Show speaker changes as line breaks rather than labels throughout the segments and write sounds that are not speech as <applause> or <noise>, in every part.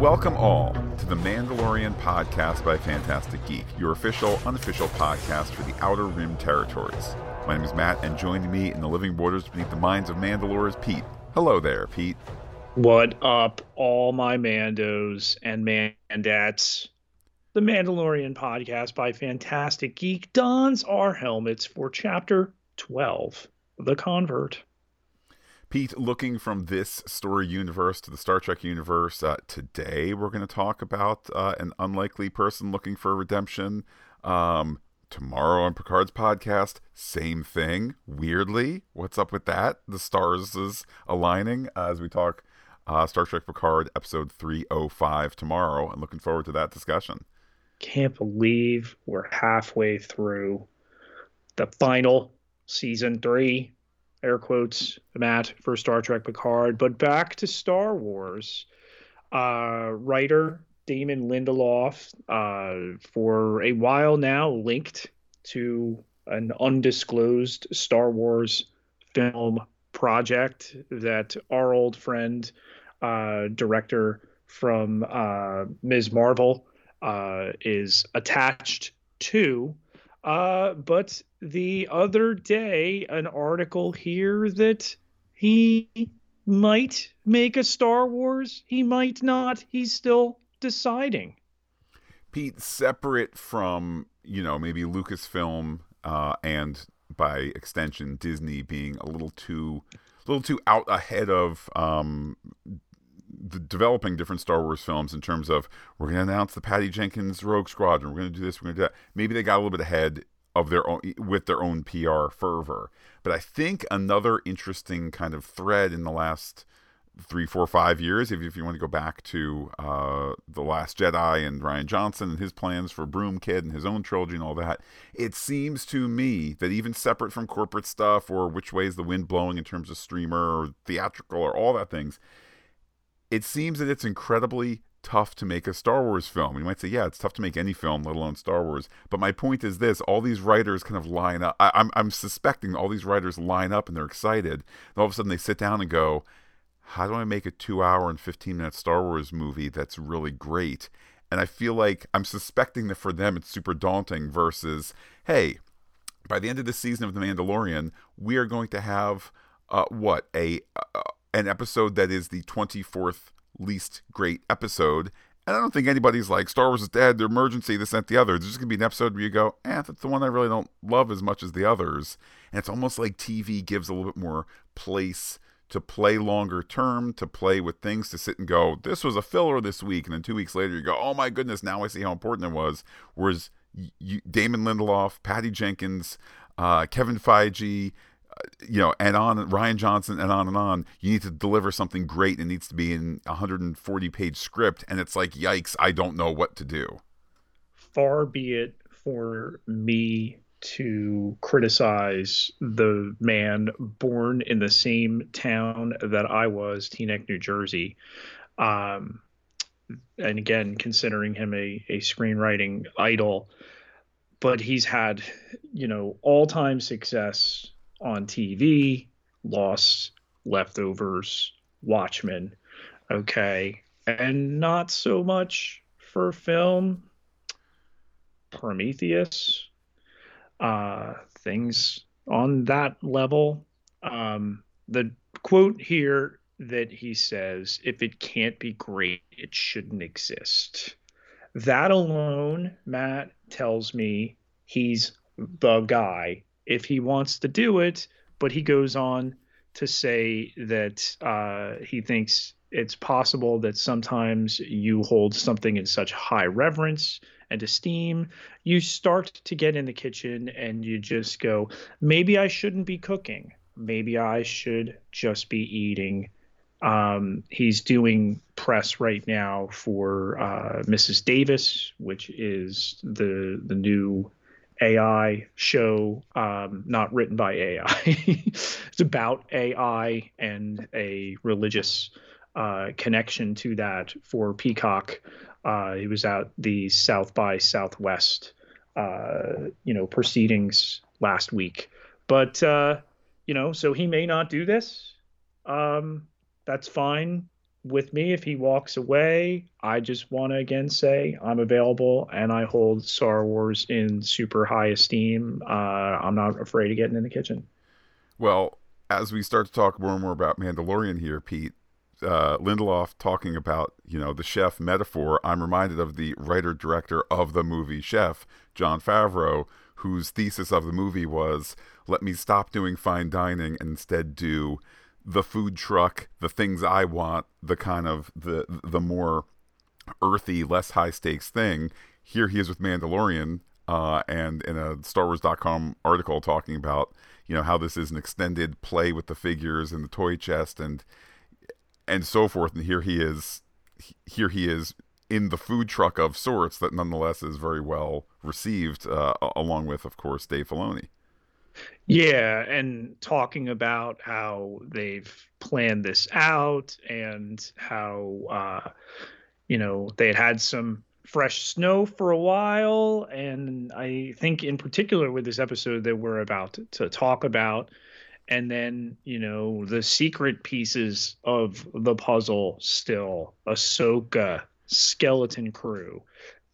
Welcome all to the Mandalorian podcast by Phantastic Geek, your official, unofficial podcast for the Outer Rim territories. My name is Matt, and joining me in the living waters beneath the minds of Mandalore is Pete. Hello there, Pete.
What up, all my Mandos and Mandats? The Mandalorian podcast by Phantastic Geek dons our helmets for chapter 12, The Convert.
Pete, looking from this story universe to the Star Trek universe, uh, today we're going to talk about uh, an unlikely person looking for redemption. Um, tomorrow on Picard's podcast, same thing. Weirdly, what's up with that? The stars is aligning uh, as we talk uh, Star Trek Picard episode 305 tomorrow. I'm looking forward to that discussion.
Can't believe we're halfway through the final season three air quotes, Matt, for Star Trek Picard. But back to Star Wars. Uh, writer Damon Lindelof, uh, for a while now, linked to an undisclosed Star Wars film project that our old friend, uh, director from uh, Ms. Marvel, uh, is attached to. Uh, but the other day, an article here that he might make a Star Wars. He might not. He's still deciding.
Pete, separate from you know maybe Lucasfilm uh, and by extension Disney being a little too, a little too out ahead of um, the developing different Star Wars films in terms of we're going to announce the Patty Jenkins Rogue Squadron. We're going to do this. We're going to do that. Maybe they got a little bit ahead of their own with their own PR fervor. But I think another interesting kind of thread in the last three, four, five years, if, if you want to go back to uh, the Last Jedi and Rian Johnson and his plans for Broom Kid and his own trilogy and all that, it seems to me that even separate from corporate stuff or which way is the wind blowing in terms of streamer or theatrical or all that things, it seems that it's incredibly tough to make a Star Wars film. You might say, yeah, it's tough to make any film, let alone Star Wars. But my point is this: all these writers kind of line up. I, am I'm, I'm suspecting all these writers line up and they're excited. And all of a sudden, they sit down and go, "How do I make a two-hour and 15-minute Star Wars movie that's really great?" And I feel like I'm suspecting that for them it's super daunting. Versus, hey, by the end of the season of The Mandalorian, we are going to have uh, what a uh, an episode that is the 24th least great episode. And I don't think anybody's like, Star Wars is dead, the emergency, this, and the other. There's just going to be an episode where you go, eh, that's the one I really don't love as much as the others. And it's almost like TV gives a little bit more place to play longer term, to play with things, to sit and go, this was a filler this week. And then two weeks later, you go, oh my goodness, now I see how important it was. Whereas you, Damon Lindelof, Patty Jenkins, uh, Kevin Feige, you know, and on Rian Johnson and on and on. You need to deliver something great. And it needs to be in a 140 page script, and it's like, yikes, I don't know what to do.
Far be it for me to criticize the man born in the same town that I was, Teaneck, New Jersey. Um, and again, considering him a, a screenwriting idol, but he's had, you know, all time success on TV, Lost, Leftovers, Watchmen. Okay. And not so much for film. Prometheus. Uh, things on that level. Um, the quote here that he says, if it can't be great, it shouldn't exist. That alone, Matt tells me he's the guy if he wants to do it, but he goes on to say that uh, he thinks it's possible that sometimes you hold something in such high reverence and esteem, you start to get in the kitchen and you just go, maybe I shouldn't be cooking. Maybe I should just be eating. Um, he's doing press right now for uh, Mrs. Davis, which is the the new AI show, um, not written by AI. <laughs> it's about AI and a religious uh, connection to that for Peacock. Uh, he was at the South by Southwest, uh, you know, proceedings last week. But uh, you know, so he may not do this. Um, that's fine. With me if he walks away. I just want to again say I'm available and I hold Star Wars in super high esteem. Uh, I'm not afraid of getting in the kitchen.
Well, as we start to talk more and more about Mandalorian here, Pete, uh, Lindelof talking about you know the chef metaphor, I'm reminded of the writer director of the movie Chef, Jon Favreau, whose thesis of the movie was let me stop doing fine dining and instead do the food truck, the things I want, the kind of the the more earthy, less high stakes thing. Here he is with Mandalorian, uh, and in a Star Wars.com article talking about you know how this is an extended play with the figures and the toy chest and and so forth. And here he is, here he is in the food truck of sorts that nonetheless is very well received, uh, along with, of course, Dave Filoni.
Yeah, and talking about how they've planned this out and how uh, you know they had had some fresh snow for a while, and I think in particular with this episode that we're about to talk about, and then you know the secret pieces of the puzzle still Ahsoka, skeleton crew,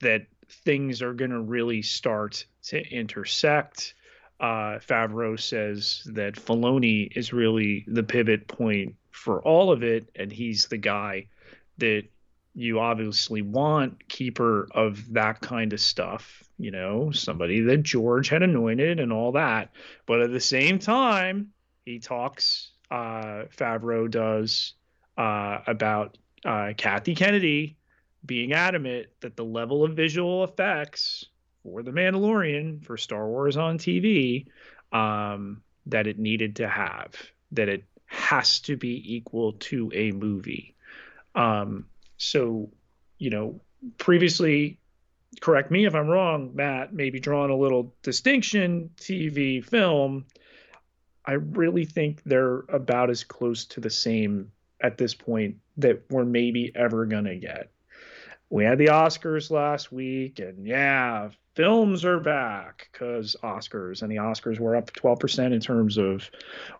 that things are going to really start to intersect uh, Favreau says that Filoni is really the pivot point for all of it, and he's the guy that you obviously want keeper of that kind of stuff. You know, somebody that George had anointed and all that. But at the same time, he talks. Uh, Favreau does uh, about uh, Kathy Kennedy being adamant that the level of visual effects for The Mandalorian for Star Wars on TV um, that it needed to have, that it has to be equal to a movie. Um, so, you know, previously, correct me if I'm wrong, Matt, maybe drawn a little distinction TV, film. I really think they're about as close to the same at this point that we're maybe ever going to get. We had the Oscars last week, and yeah, films are back because Oscars, and the Oscars were up 12% in terms of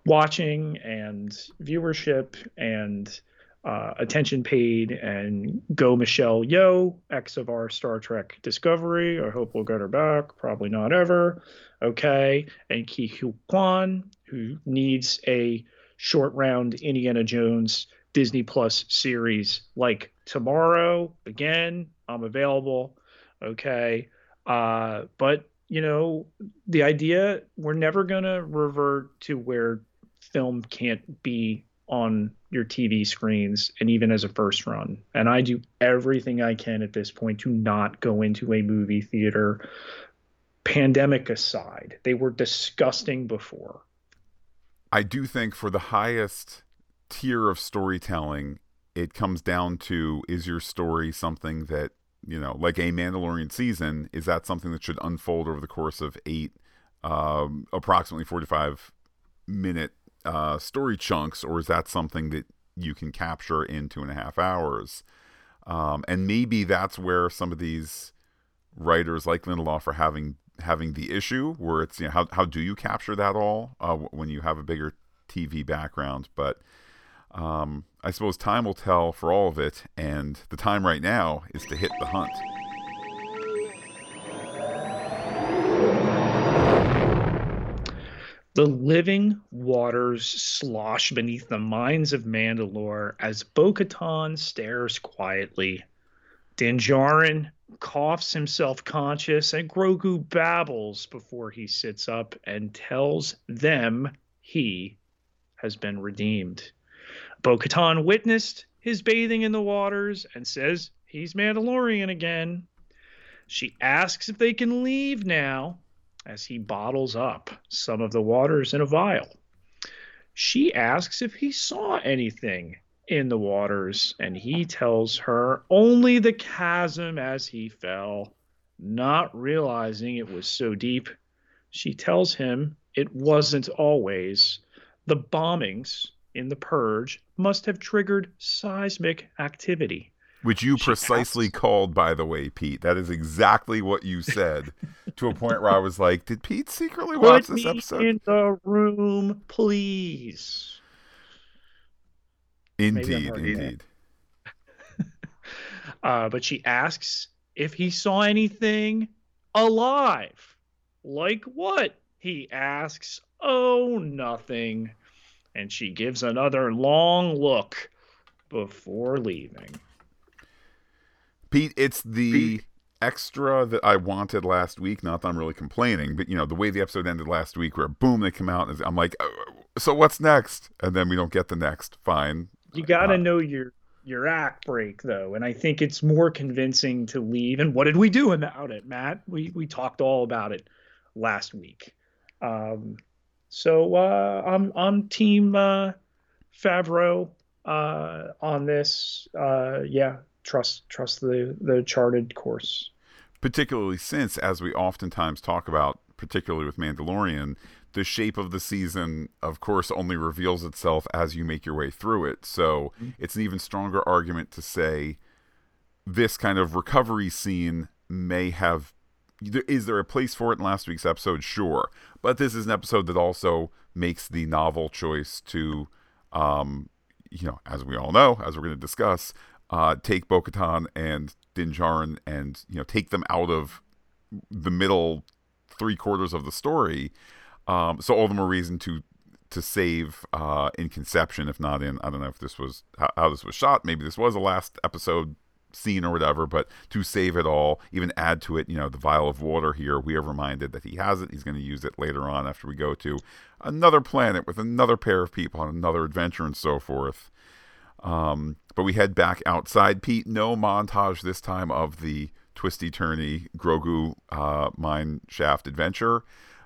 watching and viewership and uh, attention paid. And go Michelle Yeoh, ex of our Star Trek Discovery. I hope we'll get her back. Probably not ever. Okay. And Ke Huy Quan, who needs a short round Indiana Jones Disney Plus series like tomorrow. Again, I'm available. Okay. Uh, but you know, the idea we're never gonna revert to where film can't be on your TV screens and even as a first run. And I do everything I can at this point to not go into a movie theater. Pandemic aside, they were disgusting before.
I do think for the highest tier of storytelling, it comes down to is your story something that you know, like a Mandalorian season, is that something that should unfold over the course of eight, um, approximately 45 minute uh, story chunks, or is that something that you can capture in two and a half hours? Um, and maybe that's where some of these writers like Lindelof are having having the issue where it's you know how how do you capture that all uh, when you have a bigger TV background, but um, I suppose time will tell for all of it, and the time right now is to hit the hunt.
The living waters slosh beneath the mines of Mandalore as Bo Katan stares quietly. Din Djarin coughs himself conscious, and Grogu babbles before he sits up and tells them he has been redeemed. Bo Katan witnessed his bathing in the waters and says he's Mandalorian again. She asks if they can leave now as he bottles up some of the waters in a vial. She asks if he saw anything in the waters, and he tells her only the chasm as he fell, not realizing it was so deep. She tells him it wasn't always. The bombings in the purge must have triggered seismic activity.
Which you she precisely asks, called, by the way, Pete. That is exactly what you <laughs> said. to a point where I was like, "Did Pete secretly watch this episode?"
in the room, please.
Indeed, indeed. <laughs>
Uh, but she asks if he saw anything alive. Like what? He asks. Oh, nothing. And she gives another long look before leaving.
Pete, it's the Pete. extra that I wanted last week. Not that I'm really complaining, but you know the way the episode ended last week, where boom they come out, and I'm like, oh, so what's next? And then we don't get the next. Fine.
You got to uh, know your your act break though, and I think it's more convincing to leave. And what did we do about it, Matt? We we talked all about it last week. Um, so uh, I'm I'm team uh, Favreau uh, on this. Uh, yeah, trust trust the the charted course.
Particularly since, as we oftentimes talk about, particularly with Mandalorian, the shape of the season, of course, only reveals itself as you make your way through it. So mm-hmm. it's an even stronger argument to say this kind of recovery scene may have. Is there a place for it in last week's episode? Sure. But this is an episode that also makes the novel choice to, um, you know, as we all know, as we're going to discuss, uh, take Bo Katan and Din Djarin and, you know, take them out of the middle three quarters of the story um, so all the more reason to to save uh, in conception, if not in I don't know if this was how, how, this was shot. Maybe this was a last episode scene or whatever, but to save it all, even add to it, you know, the vial of water here. We are reminded that he has it. He's going to use it later on after we go to another planet with another pair of people on another adventure and so forth. Um, but we head back outside. Pete, no montage this time of the twisty turny Grogu uh, mine shaft adventure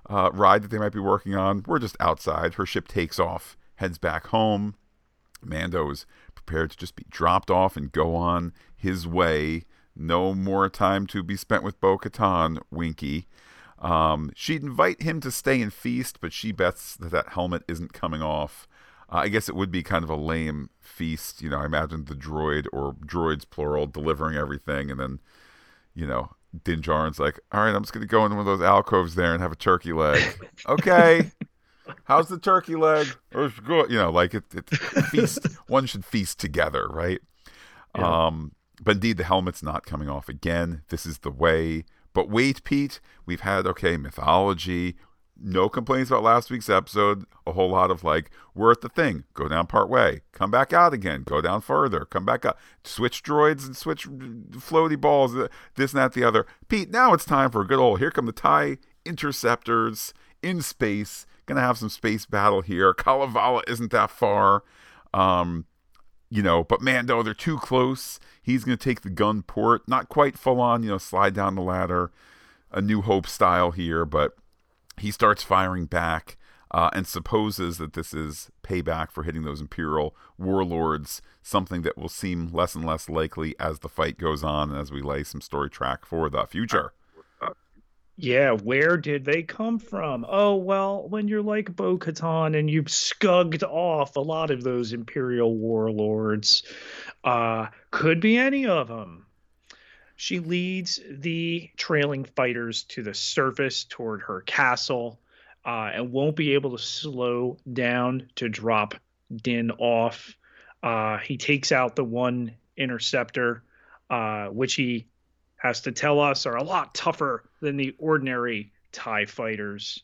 uh, ride that they might be working on. We're just outside. Her ship takes off, heads back home. Mando is prepared to just be dropped off and go on his way. No more time to be spent with Bo Katan, Winky. Um, she'd invite him to stay and feast, but she bets that that helmet isn't coming off. Uh, I guess it would be kind of a lame feast. You know, I imagine the droid or droids plural delivering everything, and then, you know, Din Djarin's like, all right, I'm just gonna go into one of those alcoves there and have a turkey leg. <laughs> okay. How's the turkey leg? It's good. You know, like it, it feast. one should feast together, right? Yeah. Um, but indeed, the helmet's not coming off again. This is the way. But wait, Pete, we've had okay mythology no complaints about last week's episode. A whole lot of like, we're at the thing, go down part way, come back out again, go down further, come back up, switch droids and switch floaty balls, this and that, the other. Pete, now it's time for a good old. Here come the tie interceptors in space. Gonna have some space battle here. Kalevala isn't that far. Um, you know, but man, though, they're too close. He's gonna take the gun port, not quite full on, you know, slide down the ladder, a New Hope style here, but he starts firing back uh, and supposes that this is payback for hitting those Imperial warlords, something that will seem less and less likely as the fight goes on and as we lay some story track for the future.
Yeah, where did they come from? Oh, well, when you're like Bo Katan and you've scugged off a lot of those Imperial warlords, uh, could be any of them. She leads the trailing fighters to the surface toward her castle uh, and won't be able to slow down to drop Din off. Uh, he takes out the one interceptor, uh, which he has to tell us are a lot tougher than the ordinary TIE fighters.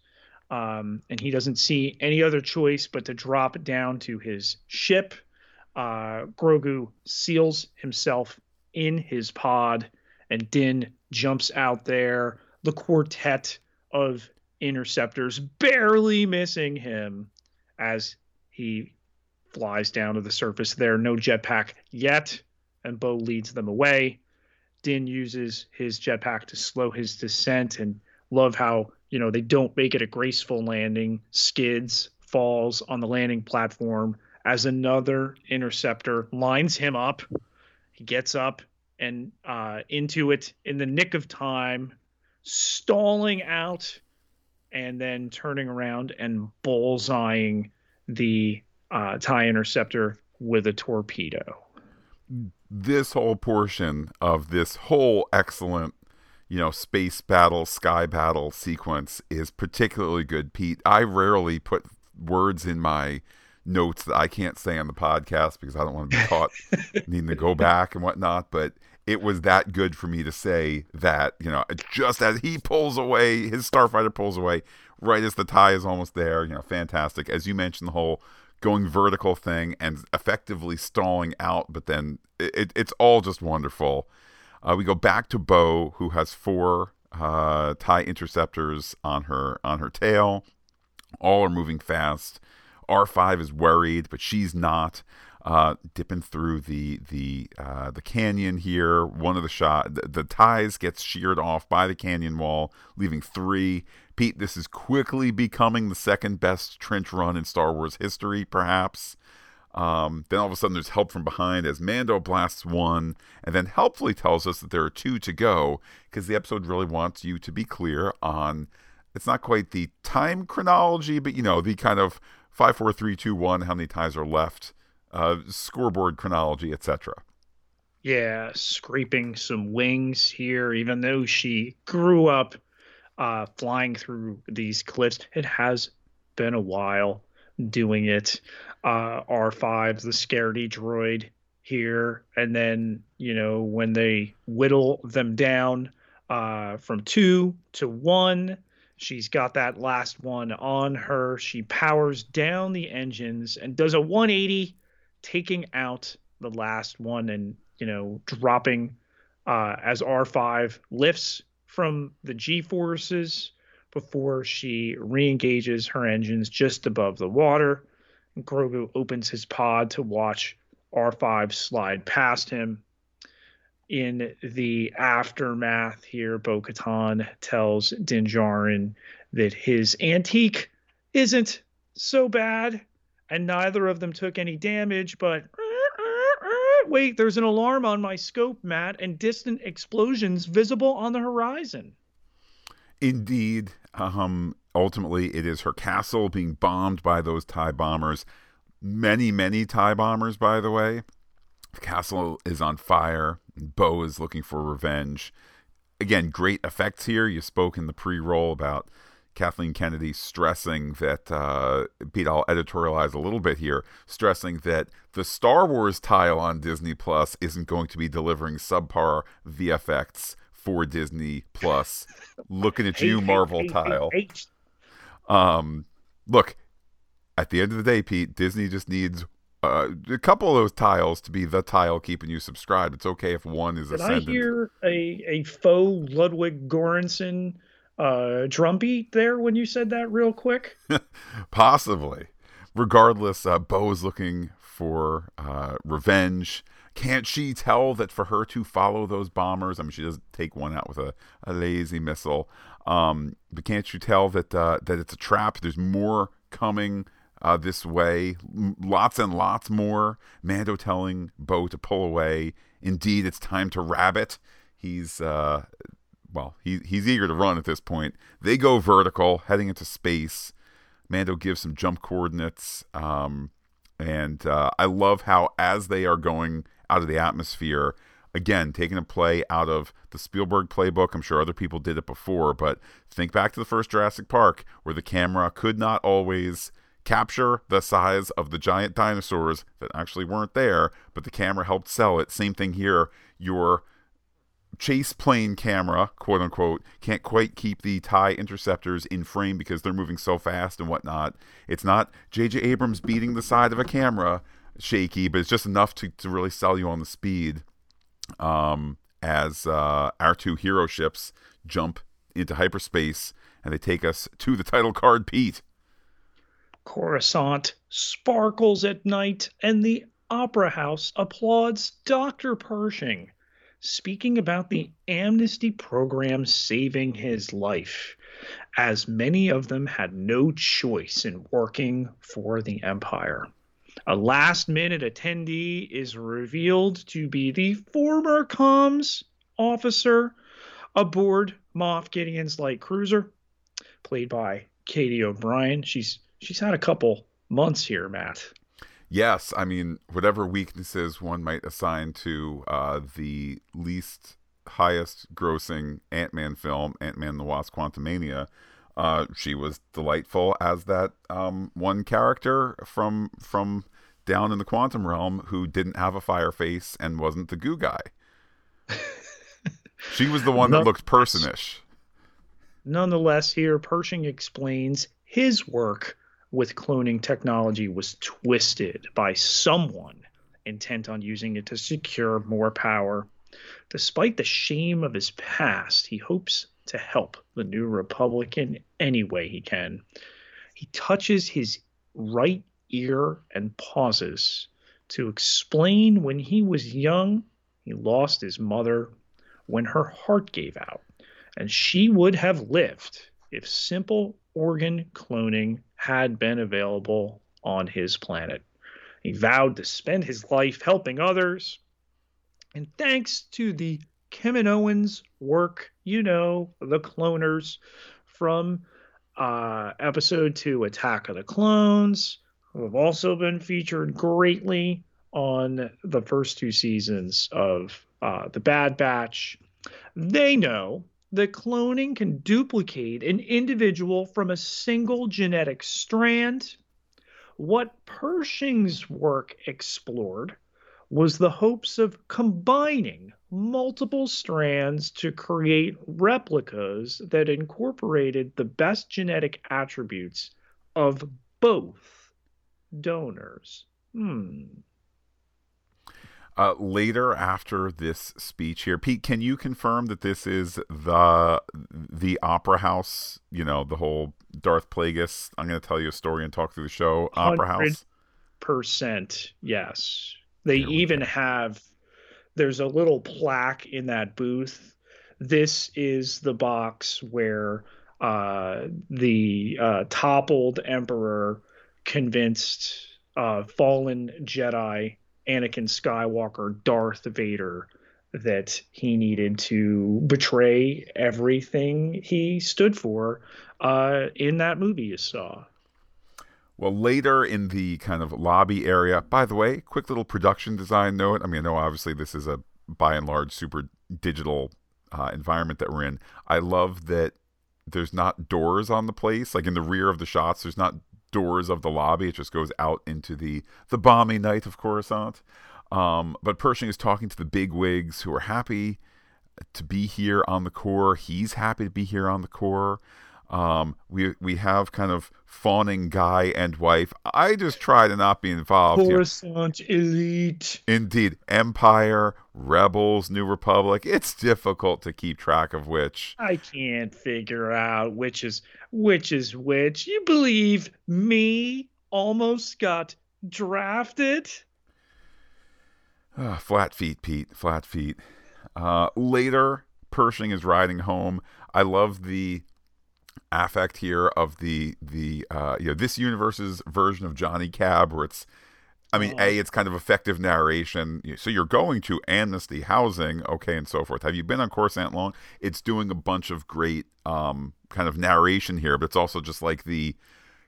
Um, and he doesn't see any other choice but to drop down to his ship. Uh, Grogu seals himself in his pod and Din jumps out there. The quartet of interceptors barely missing him as he flies down to the surface there. No jetpack yet, and Bo leads them away. Din uses his jetpack to slow his descent and love how, you know, they don't make it a graceful landing. Skids, falls on the landing platform as another interceptor lines him up. He gets up and uh, into it in the nick of time, stalling out, and then turning around and bullseyeing the uh, tie interceptor with a torpedo.
This whole portion of this whole excellent, you know, space battle, sky battle sequence is particularly good, Pete. I rarely put words in my notes that I can't say on the podcast because I don't want to be <laughs> caught needing to go back and whatnot. But it was that good for me to say that, you know, just as he pulls away, his starfighter pulls away, right as the tie is almost there, you know, fantastic. As you mentioned, the whole going vertical thing and effectively stalling out, but then it, it's all just wonderful. Uh, we go back to Bo, who has four uh, tie interceptors on her on her tail. All are moving fast. R5 is worried, but she's not uh, dipping through the the uh, the canyon here. One of the shot the, the, ties gets sheared off by the canyon wall, leaving three. Pete, this is quickly becoming the second best trench run in Star Wars history, perhaps. Um, then all of a sudden, there's help from behind as Mando blasts one, and then helpfully tells us that there are two to go because the episode really wants you to be clear on. It's not quite the time chronology, but you know the kind of five, four, three, two, one. How many ties are left? uh, scoreboard chronology, etc.
Yeah, scraping some wings here, even though she grew up uh, flying through these cliffs. It has been a while doing it. Uh, R5, the scaredy droid here. And then, you know, when they whittle them down uh, from two to one, she's got that last one on her. She powers down the engines and does a 180 taking out the last one and you know dropping uh, as R5 lifts from the G forces before she re-engages her engines just above the water. Grogu opens his pod to watch R5 slide past him. In the aftermath here, Bo Katan tells Din Djarin that his antique isn't so bad and neither of them took any damage, but wait, there's an alarm on my scope, Matt, and distant explosions visible on the horizon.
Indeed. Um, ultimately, it is her castle being bombed by those TIE bombers. Many, many TIE bombers, by the way. The castle is on fire. Bo is looking for revenge. Again, great effects here. You spoke in the pre roll about Kathleen Kennedy stressing that, uh, Pete, I'll editorialize a little bit here, stressing that the Star Wars tile on Disney Plus isn't going to be delivering subpar VFX for Disney Plus. Looking at you, Marvel tile. Um, look, at the end of the day, Pete, Disney just needs uh, a couple of those tiles to be the tile keeping you subscribed. It's okay if one is
Did
ascendant.
I hear a, a faux Ludwig Göransson uh, drumbeat there when you said that real quick? <laughs>
Possibly. Regardless, uh, Bo is looking for uh, revenge. Can't she tell that for her to follow those bombers, I mean, she does take one out with a, a lazy missile, um, but can't you tell that uh, that it's a trap? There's more coming uh, this way, lots and lots more. Mando telling Bo to pull away. Indeed, it's time to rabbit. He's uh, well, he, he's eager to run at this point. They go vertical, heading into space. Mando gives some jump coordinates. Um, and uh, I love how, as they are going out of the atmosphere, again, taking a play out of the Spielberg playbook. I'm sure other people did it before, but think back to the first Jurassic Park, where the camera could not always capture the size of the giant dinosaurs that actually weren't there, but the camera helped sell it. Same thing here. Your chase plane camera, quote unquote, can't quite keep the TIE interceptors in frame because they're moving so fast and whatnot. It's not J.J. Abrams beating the side of a camera shaky, but it's just enough to, to really sell you on the speed um, as uh, our two hero ships jump into hyperspace and they take us to the title card, Pete.
Coruscant sparkles at night, and the Opera House applauds Dr. Pershing speaking about the amnesty program saving his life, as many of them had no choice in working for the Empire. A last minute attendee is revealed to be the former comms officer aboard Moff Gideon's light cruiser, played by Katy O'Brian. She's she's had a couple months here, Matt
yes, I mean, whatever weaknesses one might assign to uh, the least highest grossing Ant Man film, Ant Man the Wasp Quantumania, uh, she was delightful as that um, one character from from down in the quantum realm who didn't have a fire face and wasn't the goo guy. she was the one that looked personish.
Nonetheless, here Pershing explains his work with cloning technology was twisted by someone intent on using it to secure more power. Despite the shame of his past, he hopes to help the new Republic in any way he can. He touches his right ear and pauses to explain when he was young, he lost his mother when her heart gave out, and she would have lived if simple organ cloning had been available on his planet. He vowed to spend his life helping others. And thanks to the Kaminoans work, you know, the cloners from uh, episode two, Attack of the Clones, who have also been featured greatly on the first two seasons of uh, The Bad Batch. They know that cloning can duplicate an individual from a single genetic strand. What Pershing's work explored was the hopes of combining multiple strands to create replicas that incorporated the best genetic attributes of both donors. Hmm.
Uh, later after this speech here, Pete, can you confirm that this is the the opera house? You know, the whole Darth Plagueis. I'm going to tell you a story and talk through the show. Opera house.
Percent, yes. They even go. have. There's a little plaque in that booth. This is the box where uh, the uh, toppled emperor convinced uh, fallen Jedi Anakin Skywalker, Darth Vader, that he needed to betray everything he stood for uh, in that movie you saw.
Well, later in the kind of lobby area, by the way, quick little production design note. I mean, I know obviously this is a by and large super digital uh, environment that we're in. I love that there's not doors on the place. Like in the rear of the shots, there's not doors of the lobby. It just goes out into the the balmy night of Coruscant. Um, but Pershing is talking to the big wigs who are happy to be here on the core. He's happy to be here on the core. Um, we we have kind of fawning guy and wife. I just try to not be involved.
Coruscant here. elite.
Indeed, Empire, Rebels, New Republic. It's difficult to keep track of which.
I can't figure out which is which is which. You believe me? Almost got drafted.
Uh, flat feet, Pete. Flat feet. Uh, later, Pershing is riding home. I love the affect here of the the uh, you know this universe's version of Johnny Cab, where it's I mean, a it's kind of effective narration. So you're going to Amnesty Housing, okay, and so forth. Have you been on Coruscant long? It's doing a bunch of great um, kind of narration here, but it's also just like the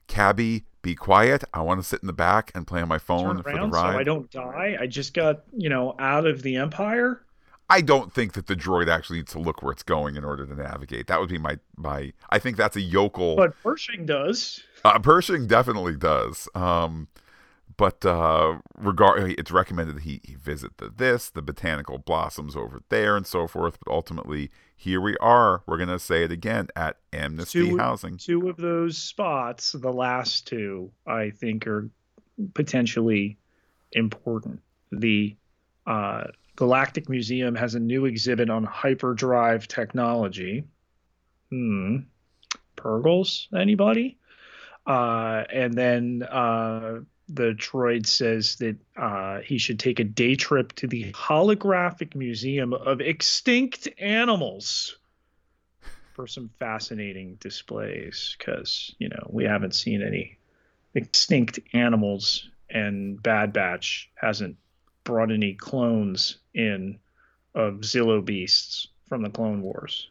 cabbie, be quiet. I want to sit in the back and play on my phone for the ride.
So I don't die. I just got you know out of the Empire.
I don't think that the droid actually needs to look where it's going in order to navigate. That would be my my. I think that's a yokel.
But Pershing does.
Uh, Pershing definitely does. Um, but uh, regard, it's recommended that he, he visit the this, the botanical blossoms over there, and so forth. But ultimately, here we are. We're gonna say it again at Amnesty
two,
Housing.
Two of those spots, the last two, I think, are potentially important. The uh, Galactic Museum has a new exhibit on hyperdrive technology. Hmm. Purrgils, anybody? Uh, and then uh, the droid says that uh, he should take a day trip to the holographic museum of extinct animals for some fascinating displays because you know we haven't seen any extinct animals and bad batch hasn't brought any clones in of Zillo beasts from the Clone Wars.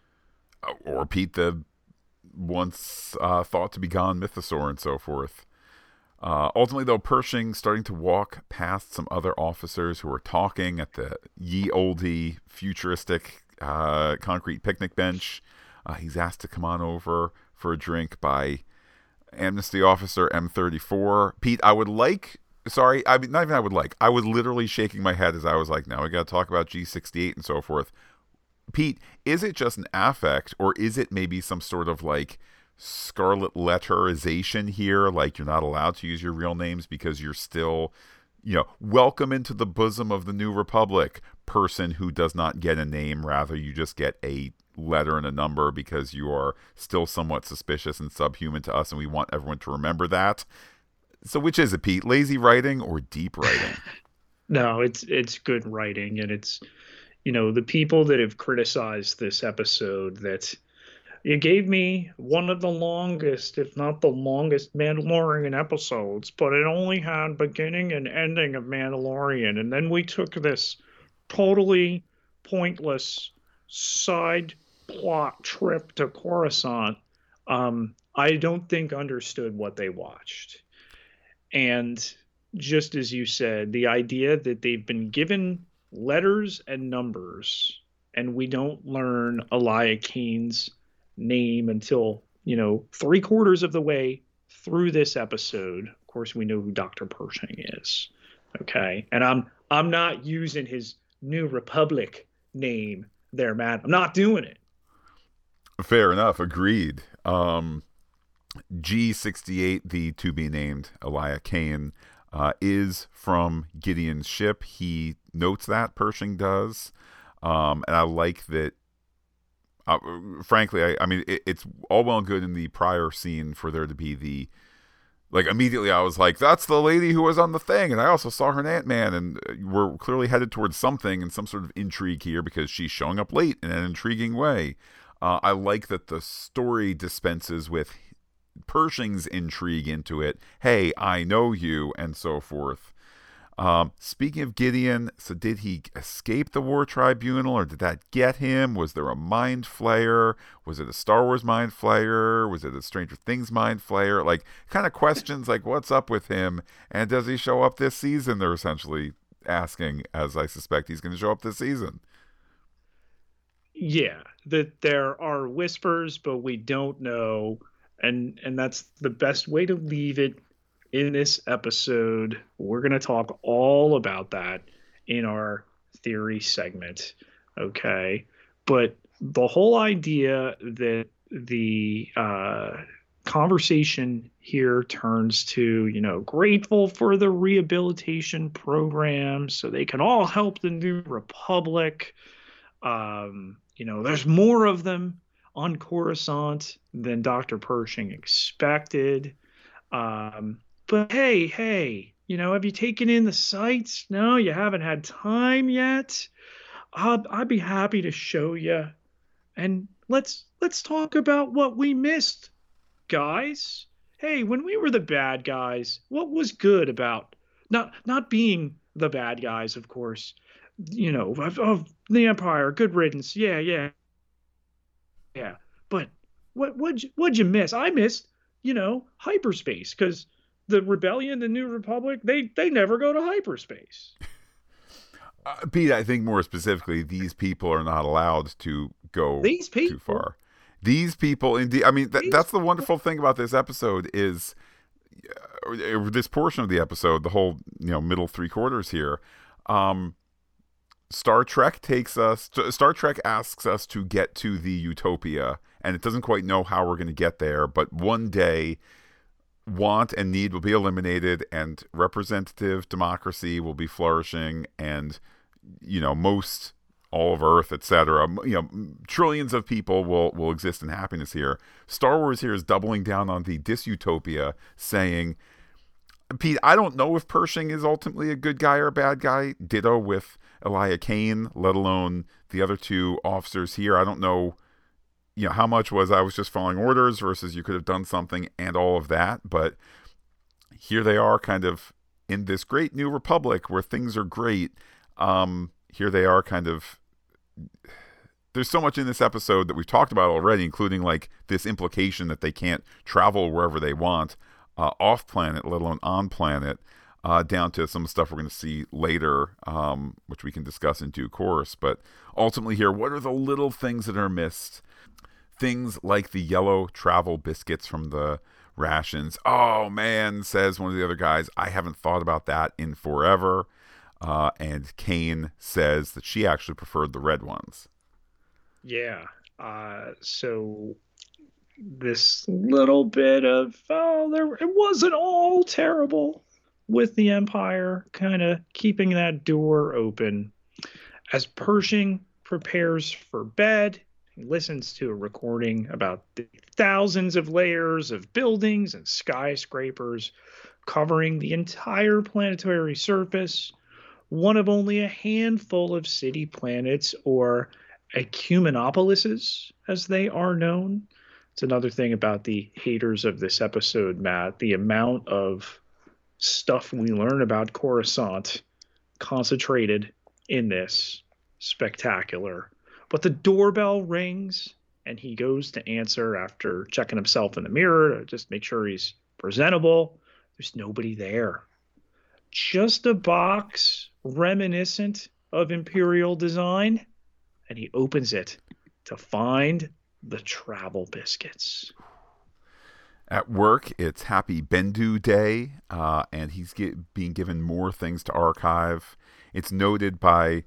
Uh, or Pete the once uh, thought to be gone mythosaur and so forth. Uh, ultimately, though, Pershing starting to walk past some other officers who are talking at the ye olde futuristic uh, concrete picnic bench. Uh, he's asked to come on over for a drink by Amnesty Officer M34. Pete, I would like sorry, I mean, not even I would like. I was literally shaking my head as I was like, now we got to talk about G68 and so forth. Pete, is it just an affect or is it maybe some sort of like scarlet letterization here? Like you're not allowed to use your real names because you're still, you know, welcome into the bosom of the new republic person who does not get a name. Rather, you just get a letter and a number because you are still somewhat suspicious and subhuman to us and we want everyone to remember that. So which is it, Pete? Lazy writing or deep writing? <laughs>
no, it's it's good writing and it's you know, the people that have criticized this episode that you gave me one of the longest, if not the longest, Mandalorian episodes, but it only had beginning and ending of Mandalorian. And then we took this totally pointless side plot trip to Coruscant. Um, I don't think understood what they watched. And just as you said, the idea that they've been given letters and numbers, and we don't learn Elia Kane's name until you know three quarters of the way through this episode. Of course, we know who Doctor Pershing is. Okay, and I'm I'm not using his New Republic name there, man. I'm not doing it.
Fair enough. Agreed. Um, G68, the to be named Elia Kane, uh, is from Gideon's ship. He notes that Pershing does, um, and I like that. Uh, frankly, I, I mean, it, it's all well and good in the prior scene for there to be the like immediately I was like, that's the lady who was on the thing, and I also saw her in Ant Man, and uh, we're clearly headed towards something and some sort of intrigue here because she's showing up late in an intriguing way. Uh, I like that the story dispenses with Pershing's intrigue into it. Hey, I know you, and so forth. Um, speaking of Gideon, so did he escape the War Tribunal, or did that get him? Was there a mind flayer? Was it a Star Wars mind flayer? Was it a Stranger Things mind flayer? Like, kind of questions like, what's up with him? And does he show up this season? They're essentially asking, as I suspect he's going to show up this season.
Yeah, that there are whispers, but we don't know and and that's the best way to leave it in this episode. We're going to talk all about that in our theory segment, okay? But the whole idea that the uh, conversation here turns to, you know, grateful for the rehabilitation program so they can all help the new republic. Um, you know, there's more of them on Coruscant than Dr. Pershing expected. Um, but hey, hey, you know, have you taken in the sights? No, you haven't had time yet. I'd, I'd be happy to show you. And let's let's talk about what we missed, guys. Hey, when we were the bad guys, what was good about not not being the bad guys, of course. You know, of, of the Empire, good riddance. Yeah, yeah, yeah. But what what'd you, what'd you miss? I missed, you know, hyperspace because the rebellion, the New Republic, they they never go to hyperspace. <laughs>
Uh, Pete, I think more specifically, these people are not allowed to go these people, too far. These people, indeed. I mean, th- that's the wonderful thing about this episode is uh, this portion of the episode, the whole you know middle three quarters here. Um, Star Trek takes us. Star Trek asks us to get to the utopia, and it doesn't quite know how we're going to get there. But one day, want and need will be eliminated, and representative democracy will be flourishing, and you know most all of Earth, etc. You know, trillions of people will will exist in happiness here. Star Wars here is doubling down on the dysutopia, saying, Pete, I don't know if Pershing is ultimately a good guy or a bad guy. Ditto with Elia Kane, let alone the other two officers here. I don't know, you know, how much was I was just following orders versus you could have done something and all of that. But here they are, kind of in this great new republic where things are great. Um, here they are, kind of. There's so much in this episode that we've talked about already, including like this implication that they can't travel wherever they want uh, off planet, let alone on planet uh, down to some stuff we're going to see later, um, which we can discuss in due course. But ultimately, here, what are the little things that are missed? Things like the yellow travel biscuits from the rations. Oh man, says one of the other guys, I haven't thought about that in forever. Uh, and Kane says that she actually preferred the red ones.
Yeah. Uh, so this little bit of oh, there it wasn't all terrible with the Empire kind of keeping that door open as Pershing prepares for bed. He listens to a recording about the thousands of layers of buildings and skyscrapers covering the entire planetary surface, one of only a handful of city planets or ecumenopolises, as they are known. It's another thing about the haters of this episode, Matt. The amount of stuff we learn about Coruscant concentrated in this spectacular. But the doorbell rings and he goes to answer after checking himself in the mirror to just make sure he's presentable. There's nobody there. Just a box reminiscent of Imperial design. And he opens it to find the travel biscuits.
At work, it's Happy Bendu Day, uh, and he's get, being given more things to archive. It's noted by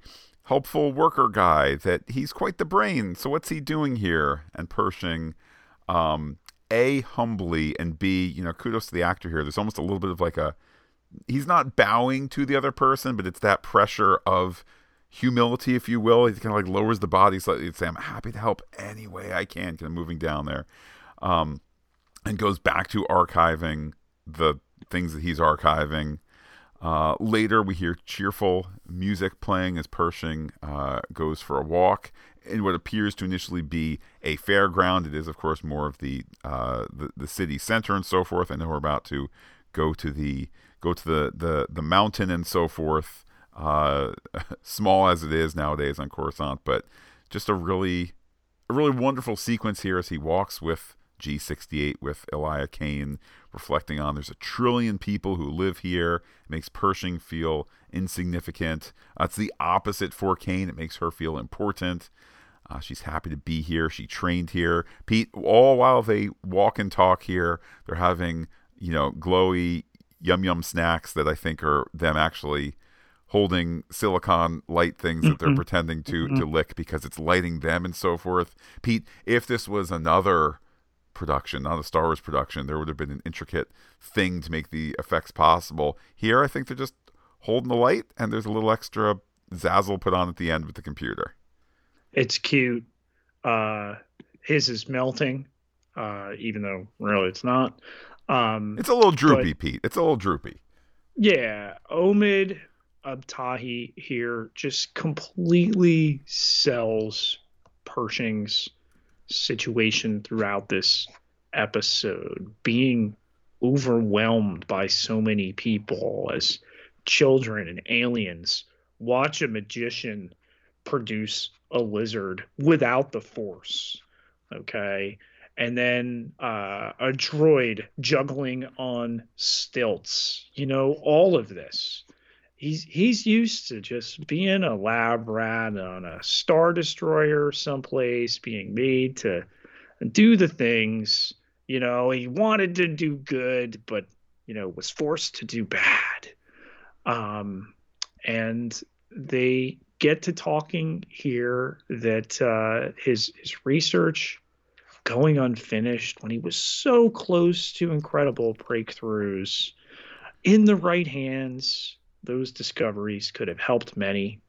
helpful worker guy that he's quite the brain. So what's he doing here? And Pershing, um, a humbly and b you know kudos to the actor here. There's almost a little bit of like a he's not bowing to the other person, but it's that pressure of humility, if you will. He kind of like lowers the body slightly and say, "I'm happy to help any way I can." Kind of moving down there, um, and goes back to archiving the things that he's archiving. Uh, later, we hear cheerful music playing as Pershing uh, goes for a walk in what appears to initially be a fairground. It is, of course, more of the, uh, the the city center and so forth. I know we're about to go to the go to the the, the mountain and so forth. Uh, <laughs> small as it is nowadays on Coruscant, but just a really a really wonderful sequence here as he walks with G68 with Elia Kane reflecting on there's a trillion people who live here. It makes Pershing feel insignificant. Uh, it's the opposite for Kane. It makes her feel important. Uh, she's happy to be here. She trained here. Pete, all while they walk and talk here, they're having, you know, glowy yum yum snacks that I think are them actually holding silicon light things that they're mm-hmm. pretending to mm-hmm. to lick because it's lighting them and so forth. Pete, if this was another production, not a Star Wars production, there would have been an intricate thing to make the effects possible. Here, I think they're just holding the light, and there's a little extra zazzle put on at the end with the computer.
It's cute. Uh, his is melting, uh, even though really it's not. Um,
it's a little droopy, but, Pete. It's a little droopy.
Yeah, Omid Abtahi here just completely sells Pershing's situation throughout this episode, being overwhelmed by so many people as children and aliens watch a magician produce a lizard without the force. Okay. And then uh, a droid juggling on stilts. You know, all of this he's he's used to just being a lab rat on a star destroyer someplace being made to do the things you know he wanted to do good but you know was forced to do bad. Um and they get to talking here that uh his his research going unfinished when he was so close to incredible breakthroughs in the right hands those discoveries could have helped many.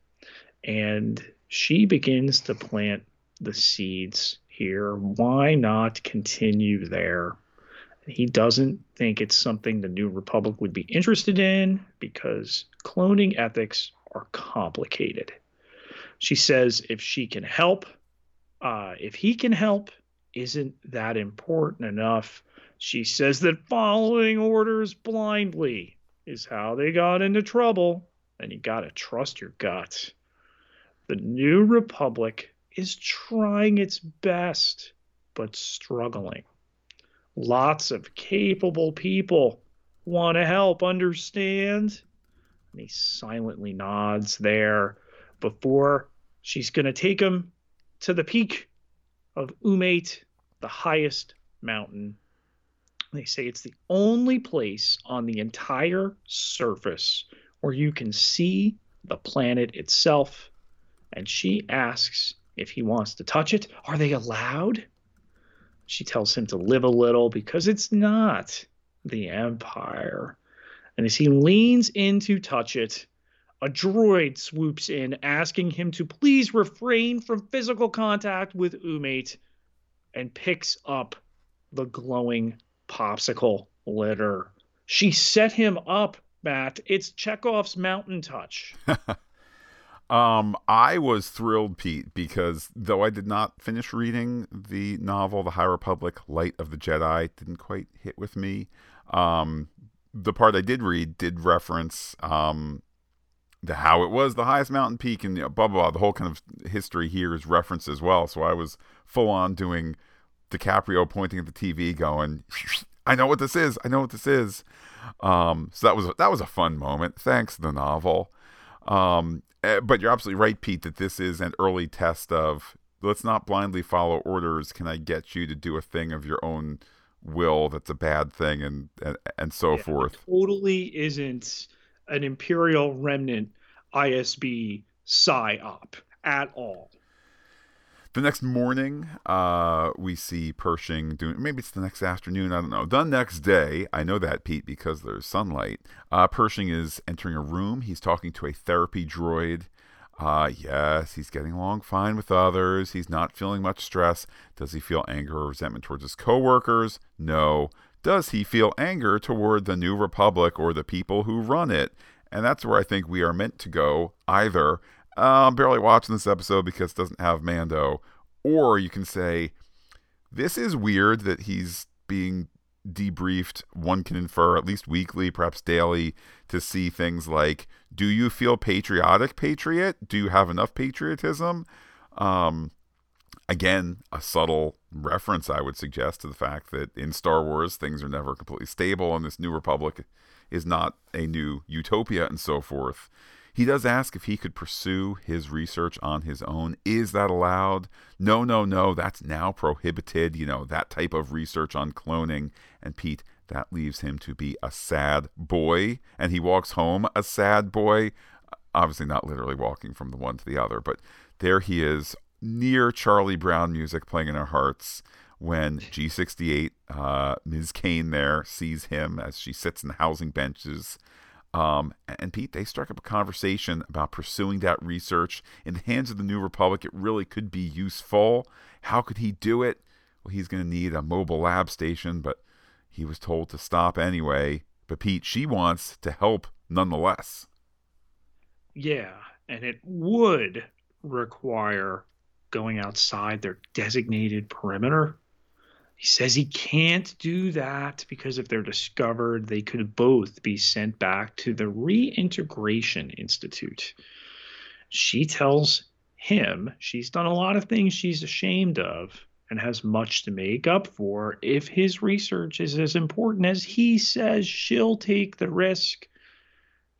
And she begins to plant the seeds here. Why not continue there? He doesn't think it's something the New Republic would be interested in because cloning ethics are complicated. She says if she can help, uh, if he can help, isn't that important enough? She says that following orders blindly is how they got into trouble, and you got to trust your gut. The New Republic is trying its best, but struggling. Lots of capable people want to help, understand? And he silently nods there before she's going to take him to the peak of Umate, the highest mountain They say it's the only place on the entire surface where you can see the planet itself. And she asks if he wants to touch it. Are they allowed? She tells him to live a little because it's not the Empire. And as he leans in to touch it, a droid swoops in, asking him to please refrain from physical contact with Umate, and picks up the glowing popsicle litter. She set him up, Matt. It's Chekhov's mountain touch. <laughs>
um, I was thrilled, Pete, because though I did not finish reading the novel, The High Republic Light of the Jedi, didn't quite hit with me. Um, the part I did read did reference um, the how it was the highest mountain peak and you know, blah, blah blah. The whole kind of history here is referenced as well. So I was full on doing DiCaprio pointing at the TV, going, "I know what this is. I know what this is." Um, so that was that was a fun moment. Thanks the novel. Um, eh, but you're absolutely right, Pete, that this is an early test of let's not blindly follow orders. Can I get you to do a thing of your own will that's a bad thing, and and, and so yeah, forth?
Totally isn't an Imperial remnant ISB psyop at all.
The next morning, uh, we see Pershing doing. Maybe it's the next afternoon. I don't know. The next day, I know that Pete because there's sunlight. Uh, Pershing is entering a room. He's talking to a therapy droid. Uh, yes, he's getting along fine with others. He's not feeling much stress. Does he feel anger or resentment towards his coworkers? No. Does he feel anger toward the New Republic or the people who run it? And that's where I think we are meant to go either. I'm barely watching this episode because it doesn't have Mando. Or you can say, this is weird that he's being debriefed. One can infer, at least weekly, perhaps daily, to see things like do you feel patriotic, patriot? Do you have enough patriotism? Um, again, a subtle reference, I would suggest, to the fact that in Star Wars, things are never completely stable, and this new republic is not a new utopia and so forth. He does ask if he could pursue his research on his own. Is that allowed? No, no, no. That's now prohibited. You know, that type of research on cloning. And Pete, that leaves him to be a sad boy. And he walks home a sad boy. Obviously, not literally walking from the one to the other, but there he is, near Charlie Brown music playing in our hearts when G68, uh, Ms. Kane there, sees him as she sits in the housing benches. Um, and Pete, they struck up a conversation about pursuing that research. In the hands of the New Republic, it really could be useful. How could he do it? Well, he's going to need a mobile lab station, but he was told to stop anyway. But Pete, she wants to help nonetheless.
Yeah, and it would require going outside their designated perimeter. He says he can't do that because if they're discovered, they could both be sent back to the Reintegration Institute. She tells him she's done a lot of things she's ashamed of and has much to make up for. If his research is as important as he says, she'll take the risk.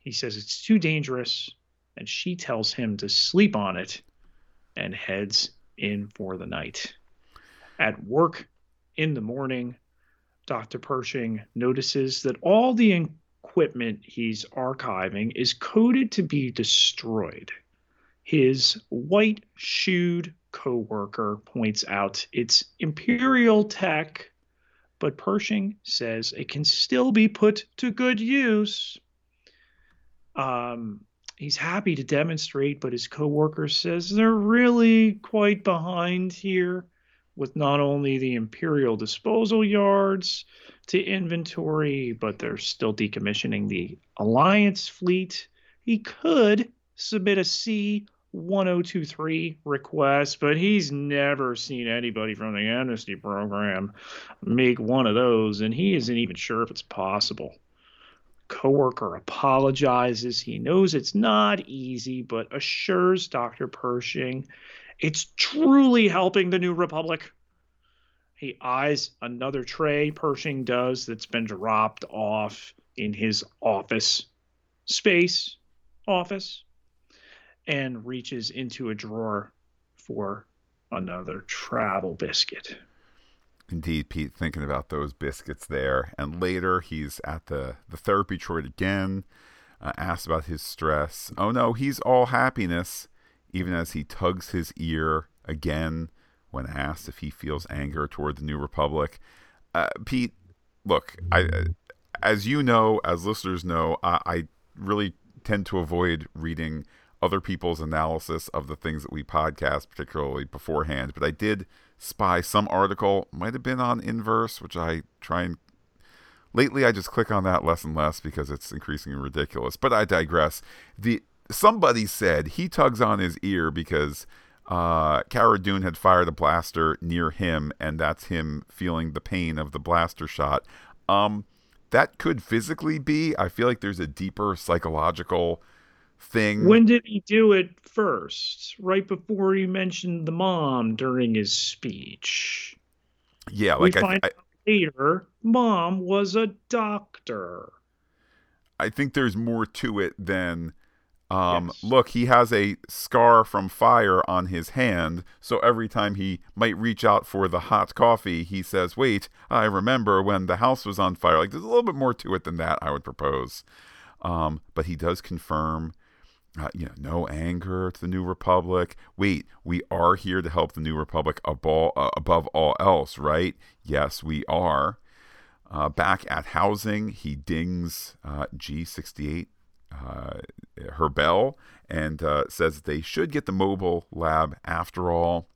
He says it's too dangerous, and she tells him to sleep on it and heads in for the night. At work, in the morning, Dr. Pershing notices that all the equipment he's archiving is coded to be destroyed. His white shoed coworker points out it's Imperial tech, but Pershing says it can still be put to good use. Um, he's happy to demonstrate, but his coworker says they're really quite behind here with not only the Imperial disposal yards to inventory, but they're still decommissioning the Alliance fleet. He could submit a C 1023 request, but he's never seen anybody from the amnesty program make one of those, and he isn't even sure if it's possible. Coworker apologizes. He knows it's not easy, but assures Dr. Pershing it's truly helping the New Republic. He eyes another tray Pershing does that's been dropped off in his office space office and reaches into a drawer for another travel biscuit.
Indeed, Pete, thinking about those biscuits there. And later, he's at the, the therapy droid again, uh, asked about his stress. Oh no, he's all happiness, even as he tugs his ear again when asked if he feels anger toward the New Republic. Uh, Pete, look, I, as you know, as listeners know, I, I really tend to avoid reading other people's analysis of the things that we podcast, particularly beforehand. But I did spy some article, might have been on Inverse, which I try and. Lately, I just click on that less and less because it's increasingly ridiculous. But I digress. The somebody said he tugs on his ear because uh, Cara Dune had fired a blaster near him, and that's him feeling the pain of the blaster shot. Um, that could physically be. I feel like there's a deeper psychological thing.
When did he do it first? Right before he mentioned the mom during his speech.
Yeah, like
we
I,
find
I,
later, mom was a doctor.
I think there's more to it than um,
Yes.
look, he has a scar from fire on his hand, so every time he might reach out for the hot coffee, he says, Wait, I remember when the house was on fire. Like, there's a little bit more to it than that, I would propose. Um, but he does confirm, uh, you know, no anger to the New Republic. Wait, we are here to help the New Republic above, uh, above all else, right? Yes, we are. Uh, back at housing, he dings uh, G68 uh, her bell and uh, says they should get the mobile lab after all.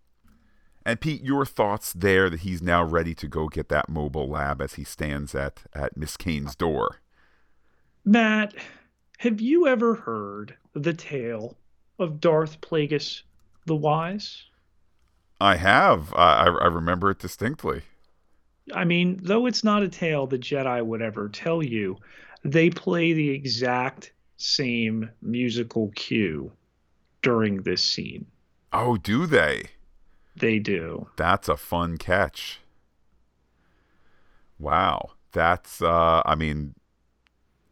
And Pete, your thoughts there that he's now ready to go get that mobile lab as he stands at, at Miss Kane's door.
Matt, have you ever heard the tale of Darth Plagueis the Wise?
I have. I, I I remember it distinctly.
I mean, though it's not a tale the Jedi would ever tell you, they play the exact same musical cue during this scene.
Oh, do they?
They do.
That's a fun catch. Wow. That's, uh, I mean,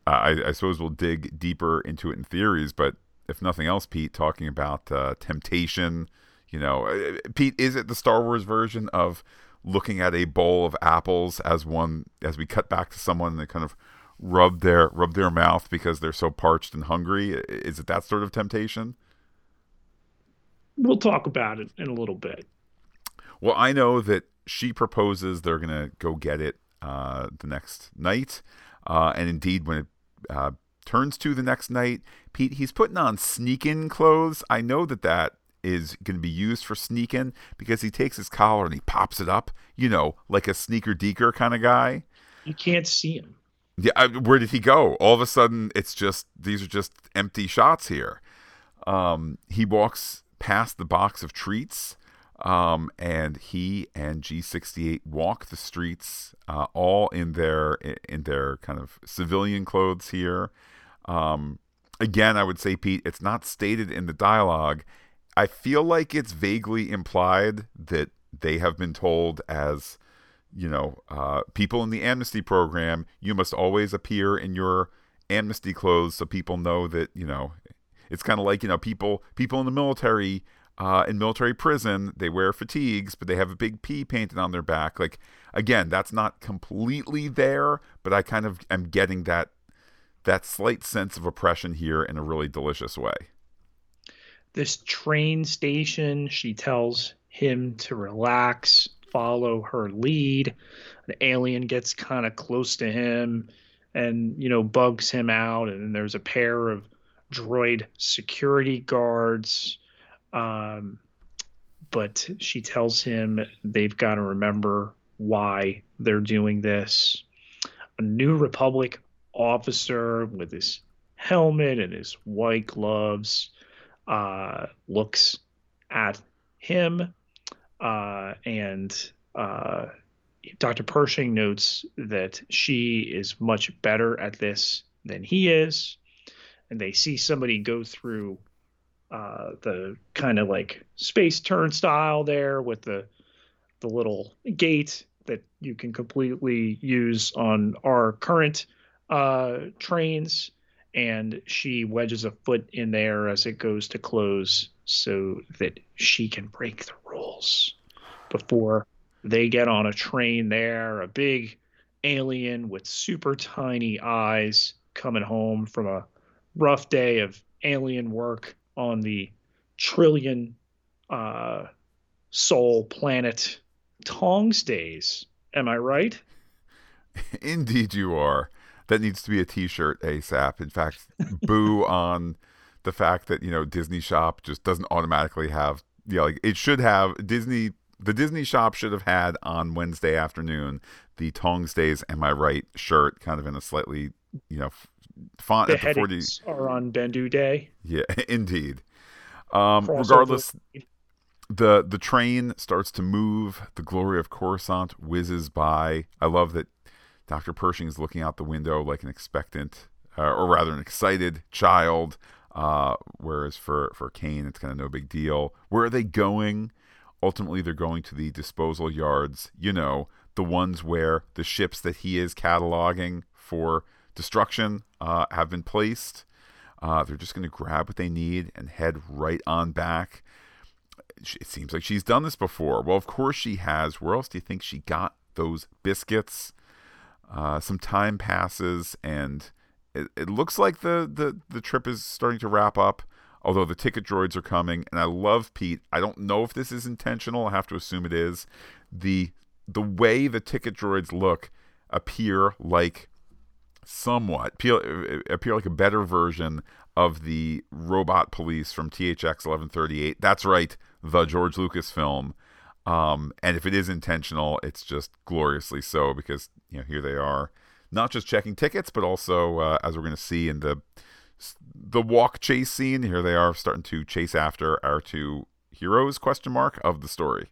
I, I suppose we'll dig deeper into it in theories, but if nothing else, Pete, talking about uh, temptation, you know, uh, Pete, is it the Star Wars version of looking at a bowl of apples as one, as we cut back to someone and they kind of rub their rub their mouth because they're so parched and hungry? Is it that sort of temptation?
We'll talk about it in a little bit.
Well, I know that she proposes they're going to go get it uh, the next night. Uh, and indeed, when it uh, turns to the next night, Pete, he's putting on sneak-in clothes. I know that that is going to be used for sneak-in because he takes his collar and he pops it up, you know, like a sneaker-deaker kind of guy.
You can't see him.
Yeah, I, where did he go? All of a sudden, it's just these are just empty shots here. Um, he walks past the box of treats, um, and he and G68 walk the streets, uh, all in their in their kind of civilian clothes here. Um, again, I would say, Pete, it's not stated in the dialogue. I feel like it's vaguely implied that they have been told as you know, uh, people in the amnesty program, you must always appear in your amnesty clothes so people know that you know. It's kind of like you know people people in the military. Uh, in military prison, they wear fatigues, but they have a big P painted on their back. Like again, that's not completely there, but I kind of am getting that that slight sense of oppression here in a really delicious way.
This train station, she tells him to relax, follow her lead. An alien gets kind of close to him and, you know, bugs him out. And there's a pair of droid security guards. Um, but she tells him they've got to remember why they're doing this. A New Republic officer with his helmet and his white gloves uh, looks at him uh, and uh, Dr. Pershing notes that she is much better at this than he is. And they see somebody go through uh, the kind of like space turnstile there with the the little gate that you can completely use on our current uh, trains. And she wedges a foot in there as it goes to close so that she can break the rules before they get on a train there, a big alien with super tiny eyes coming home from a rough day of alien work on the trillion uh, soul planet Tongs days. Am I right?
Indeed, you are. That needs to be a T-shirt ASAP. In fact, boo <laughs> on the fact that you know Disney Shop just doesn't automatically have. Yeah, you know, like it should have Disney. The Disney Shop should have had on Wednesday afternoon the Tongs Days. Am I right? Shirt, kind of in a slightly you know font
the at the 40 are on Bendu Day.
Yeah, <laughs> indeed. Um, regardless, the the train starts to move. The glory of Coruscant whizzes by. I love that Dr. Pershing is looking out the window like an expectant, uh, or rather, an excited child. Uh, whereas for for Kane, it's kind of no big deal. Where are they going? Ultimately, they're going to the disposal yards. You know, the ones where the ships that he is cataloging for destruction uh, have been placed. Uh, they're just going to grab what they need and head right on back. It seems like she's done this before. Well, of course she has. Where else do you think she got those biscuits? Uh, some time passes, and it, it looks like the, the, the trip is starting to wrap up. Although the ticket droids are coming, and I love Pete. I don't know if this is intentional. I have to assume it is. the The way the ticket droids look appear like somewhat appear, like a better version of the robot police from THX 1138. That's right, the George Lucas film. Um, and if it is intentional, it's just gloriously so because you know here they are, not just checking tickets, but also uh, as we're going to see in the the walk chase scene. Here they are starting to chase after our two heroes? Question mark of the story.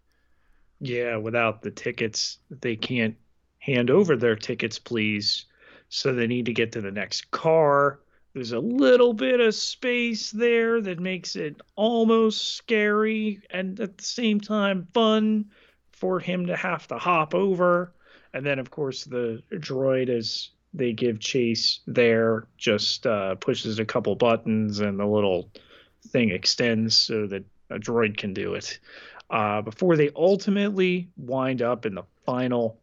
Yeah, without the tickets, they can't hand over their tickets, please. So they need to get to the next car. There's a little bit of space there that makes it almost scary and at the same time fun for him to have to hop over. And then, of course, the droid, as they give chase there, just uh, pushes a couple buttons and the little thing extends so that a droid can do it. Uh, before they ultimately wind up in the final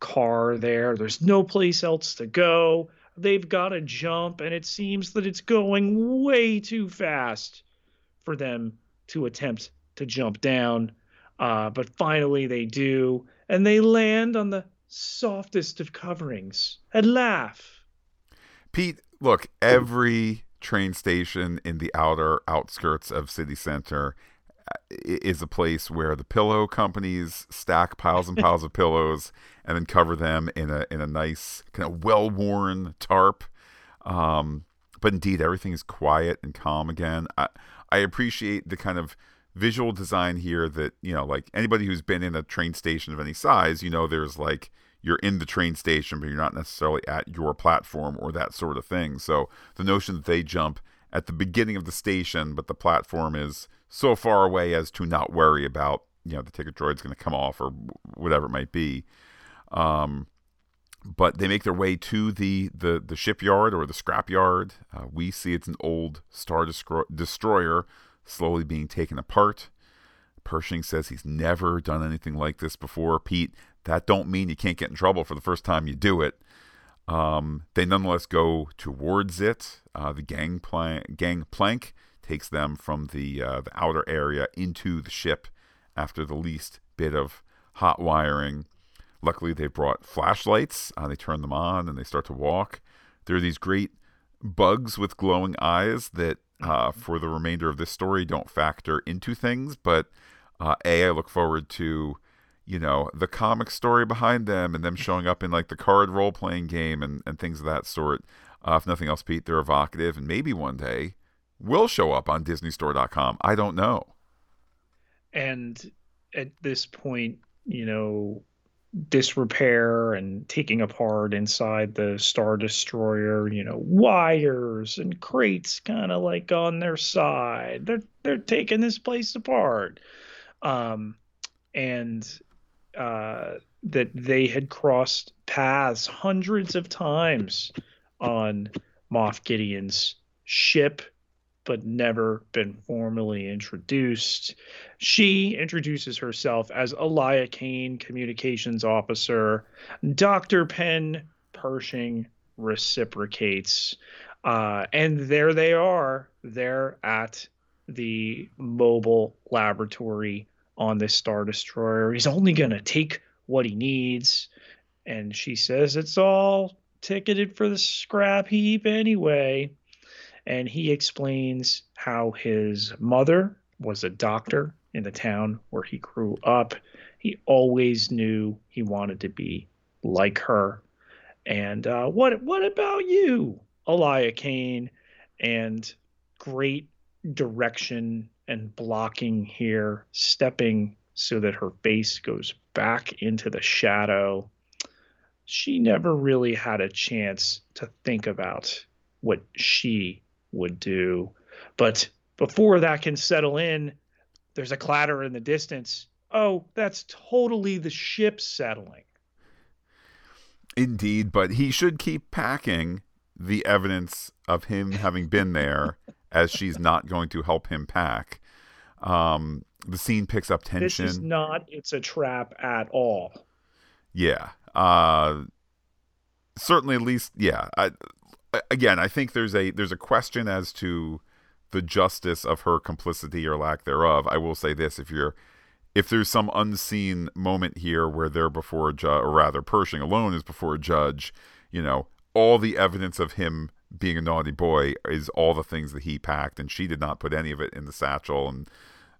car there. There's no place else to go. They've got to jump, and it seems that it's going way too fast for them to attempt to jump down. Uh, but finally, they do, and they land on the softest of coverings and laugh.
Pete, look, every train station in the outer outskirts of city center is a place where the pillow companies stack piles and piles of pillows <laughs> and then cover them in a in a nice kind of well worn tarp. Um, but indeed, everything is quiet and calm again. I I appreciate the kind of visual design here that you know, like anybody who's been in a train station of any size, you know, there's like you're in the train station, but you're not necessarily at your platform or that sort of thing. So the notion that they jump at the beginning of the station, but the platform is so far away as to not worry about you know the ticket droid's going to come off or whatever it might be. Um, but they make their way to the the, the shipyard or the scrapyard. Uh, we see it's an old star destroyer slowly being taken apart. Pershing says he's never done anything like this before. Pete, that don't mean you can't get in trouble for the first time you do it. Um, they nonetheless go towards it. Uh, the gang plank takes them from the uh, the outer area into the ship after the least bit of hot wiring. Luckily, they brought flashlights. Uh, they turn them on and they start to walk. There are these great bugs with glowing eyes that, uh, for the remainder of this story, don't factor into things. But uh, a, I look forward to you know the comic story behind them and them showing up in like the card role playing game and, and things of that sort uh, if nothing else pete they're evocative and maybe one day will show up on disneystore.com i don't know
and at this point you know disrepair and taking apart inside the star destroyer you know wires and crates kind of like on their side. They're they're taking this place apart. Um and uh, that they had crossed paths hundreds of times on Moff Gideon's ship but never been formally introduced. She introduces herself as Elia Kane, communications officer. Dr. Penn Pershing reciprocates. Uh, and there they are. They're at the mobile laboratory on this Star Destroyer. He's only going to take what he needs. And she says it's all ticketed for the scrap heap anyway. And he explains how his mother was a doctor in the town where he grew up. He always knew he wanted to be like her. And uh, what what about you, Elia Kane? And great direction and blocking here, stepping so that her face goes back into the shadow. She never really had a chance to think about what she would do. But before that can settle in, there's a clatter in the distance. Oh, that's totally the ship settling.
Indeed, but he should keep packing the evidence of him having been there <laughs> as she's not going to help him pack. Um, the scene picks up tension.
This is not it's a trap at all.
Yeah. Uh, certainly at least yeah. I, again, I think there's a there's a question as to the justice of her complicity or lack thereof. I will say this: if you're if there's some unseen moment here where they're before a judge, or rather, Pershing alone is before a judge, you know, all the evidence of him being a naughty boy is all the things that he packed, and she did not put any of it in the satchel, and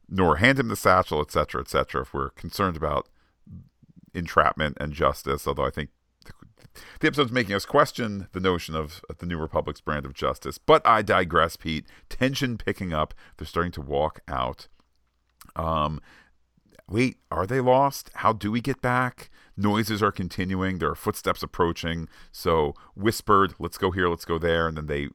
nor hand him the satchel, etc., etc. If we're concerned about entrapment and justice, although I think the episode's making us question the notion of the New Republic's brand of justice. But I digress, Pete. Tension picking up. They're starting to walk out. Um, wait, are they lost? How do we get back? Noises are continuing. There are footsteps approaching. So whispered, let's go here, let's go there. And then they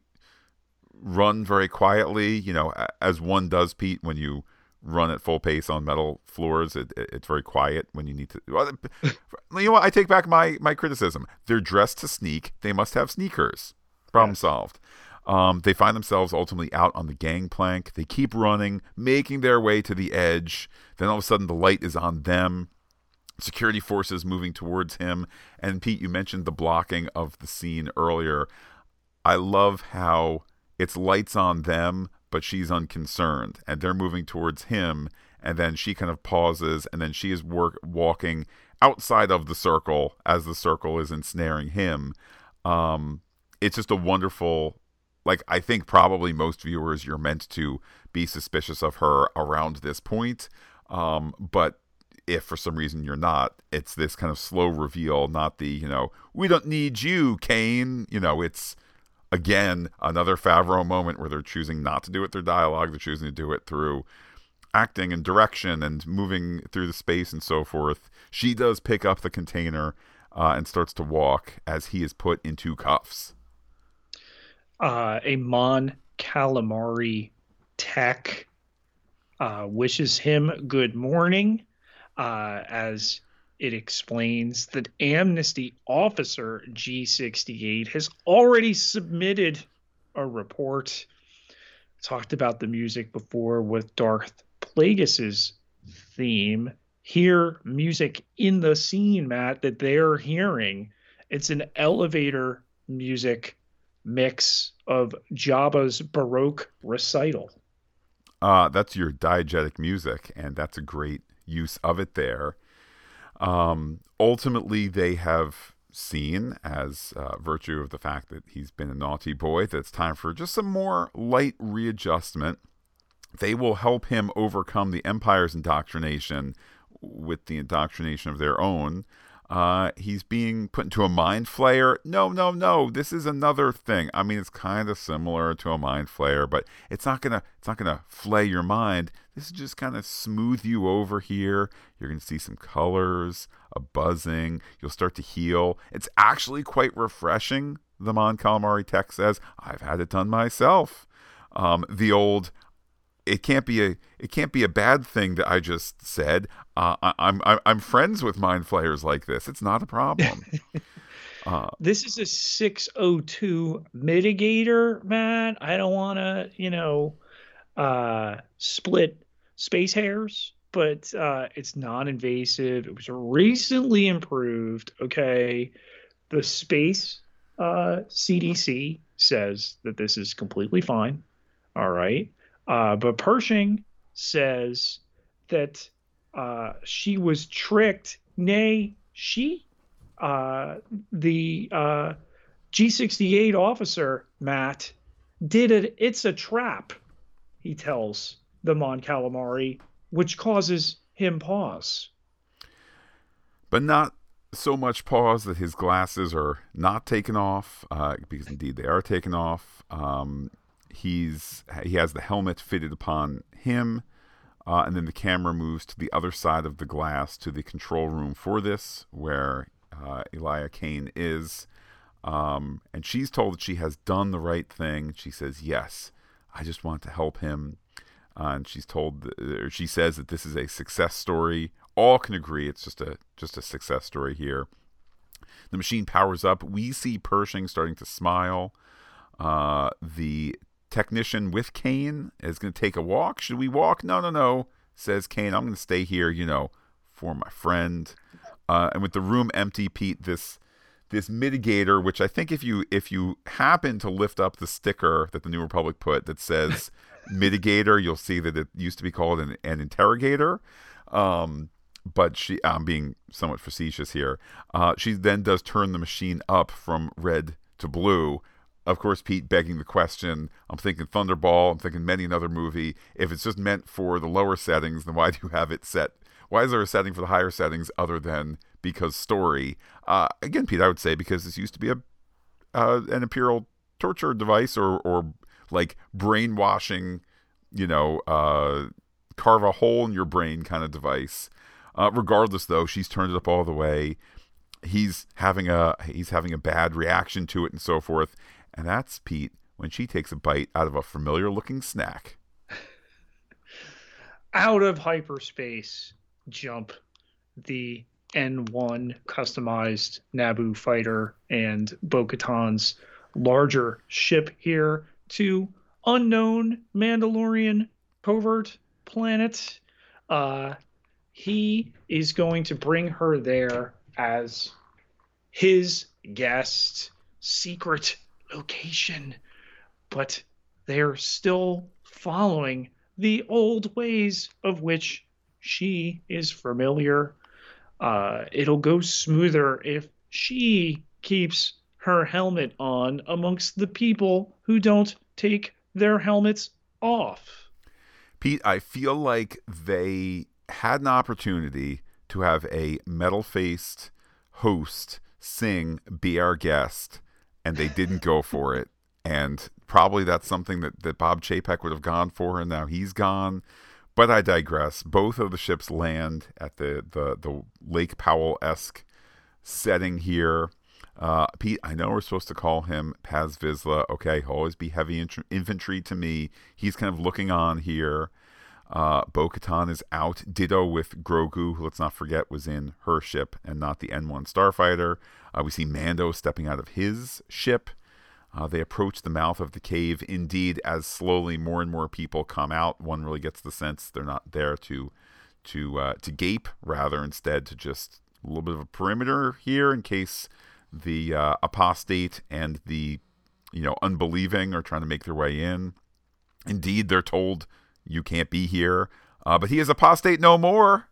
run very quietly, you know, as one does, Pete, when you run at full pace on metal floors. It, it, it's very quiet when you need to. Well, <laughs> you know what? I take back my my criticism. They're dressed to sneak. They must have sneakers. Problem solved. Um, they find themselves ultimately out on the gangplank. They keep running, making their way to the edge. Then all of a sudden, the light is on them. Security forces moving towards him. And Pete, you mentioned the blocking of the scene earlier. I love how it's lights on them, but she's unconcerned and they're moving towards him and then she kind of pauses and then she is work walking outside of the circle as the circle is ensnaring him. Um it's just a wonderful like i think probably most viewers you're meant to be suspicious of her around this point um but if for some reason you're not it's this kind of slow reveal not the you know we don't need you kane you know it's again another Favreau moment where they're choosing not to do it through dialogue, they're choosing to do it through acting and direction and moving through the space and so forth. She does pick up the container uh, and starts to walk as he is put into cuffs.
Uh, a Mon Calamari tech uh, wishes him good morning uh, as it explains that Amnesty Officer G68 has already submitted a report. Talked about the music before with Darth Plagueis's theme. Hear music in the scene, Matt, that they're hearing. It's an elevator music mix of Jabba's Baroque recital.
Uh, that's your diegetic music, and that's a great use of it there. Um, ultimately, they have seen, as uh, virtue of the fact that he's been a naughty boy, that it's time for just some more light readjustment. They will help him overcome the Empire's indoctrination with the indoctrination of their own. Uh, he's being put into a mind flayer. No, no, no. This is another thing. I mean, it's kind of similar to a mind flayer, but it's not gonna it's not gonna flay your mind. This is just kind of smooth you over here. You're gonna see some colors, a buzzing. You'll start to heal. It's actually quite refreshing. The Mon Calamari tech says, "I've had it done myself." Um, the old it can't be a it can't be a bad thing that I just said. Uh, I, I'm I'm friends with mind flayers like this. It's not a problem. <laughs>
uh, this is a 602 mitigator, man. I don't want to, you know, uh, split space hairs, but uh, it's non-invasive. It was recently improved. Okay, the space uh, CDC says that this is completely fine. All right, uh, but Pershing says that uh, she was tricked. Nay, she, uh, the uh, G68 officer, Matt, did it. It's a trap, he tells the Mon Calamari, which causes him pause.
But not so much pause that his glasses are not taken off, uh, because indeed they are taken off. Um, he's he has the helmet fitted upon him. Uh, and then the camera moves to the other side of the glass to the control room for this, where uh, Elia Kane is. Um, and she's told that she has done the right thing. She says, Yes, I just want to help him. Uh, and she's told, or she says that this is a success story. All can agree it's just a just a success story here. The machine powers up. We see Pershing starting to smile. Uh, the technician with Kane is going to take a walk. Should we walk? No, no, no, says Kane. I'm going to stay here, you know, for my friend. Uh, and with the room empty, Pete, this this mitigator, which I think if you if you happen to lift up the sticker that the New Republic put that says <laughs> mitigator, you'll see that it used to be called an, an interrogator. Um, but she, I'm being somewhat facetious here. Uh, she then does turn the machine up from red to blue, of course, Pete begging the question. I'm thinking Thunderball. I'm thinking many another movie. If it's just meant for the lower settings, then why do you have it set? Why is there a setting for the higher settings other than because story? Uh, again, Pete, I would say because this used to be a uh, an imperial torture device or or like brainwashing, you know, uh, carve a hole in your brain kind of device. Uh, regardless, though, she's turned it up all the way. He's having a he's having a bad reaction to it and so forth and that's Pete when she takes a bite out of a familiar looking snack.
out of hyperspace jump the N1 customized Naboo fighter and Bo Katan's larger ship here to unknown Mandalorian covert planet. Uh, he is going to bring her there as his guest, secret location, but they're still following the old ways of which she is familiar. Uh, it'll go smoother if she keeps her helmet on amongst the people who don't take their helmets off.
Pete, I feel like they had an opportunity to have a metal faced host sing Be Our Guest and they didn't go for it. And probably that's something that, that Bob Chapek would have gone for, and now he's gone. But I digress. Both of the ships land at the, the, the Lake Powell esque setting here. Uh, Pete, I know we're supposed to call him Paz Vizsla. Okay, he'll always be heavy infantry to me. He's kind of looking on here. Uh, Bo Katan is out. Ditto with Grogu, who let's not forget was in her ship and not the N1 Starfighter. Uh, we see Mando stepping out of his ship. Uh, they approach the mouth of the cave. Indeed, as slowly more and more people come out, one really gets the sense they're not there to to uh, to gape, rather instead to just a little bit of a perimeter here in case the uh, apostate and the you know unbelieving are trying to make their way in. Indeed, they're told you can't be here. Uh, but he is apostate no more.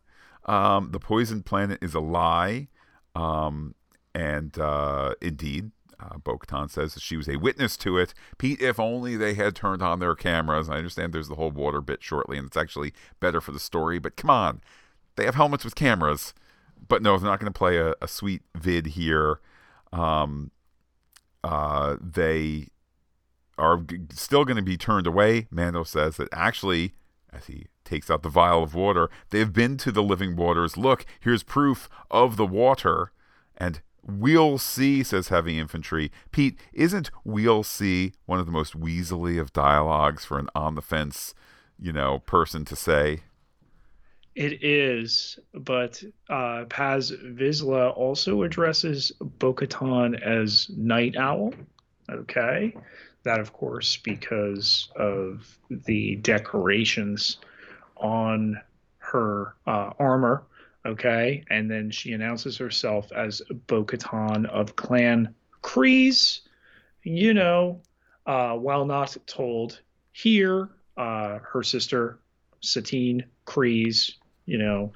Um, the poisoned planet is a lie. Um, and uh, indeed, uh, Bo Katan says that she was a witness to it. Pete, if only they had turned on their cameras. I understand there's the whole water bit shortly, and it's actually better for the story, but come on. They have helmets with cameras. But no, they're not going to play a, a, sweet vid here. Um, uh, they are g- still going to be turned away. Mando says that actually, as he takes out the vial of water, they've been to the living waters. Look, here's proof of the water. And we'll see, says heavy infantry. Pete, isn't we'll see one of the most weaselly of dialogues for an on the fence, you know, person to say?
It is, but uh, Paz Vizsla also addresses Bo Katan as Night Owl Okay. That, of course, because of the decorations on her uh, armor. Okay. And then she announces herself as Bo Katan of Clan Kryze. You know, uh, while not told here, uh, her sister Satine Kryze, you know,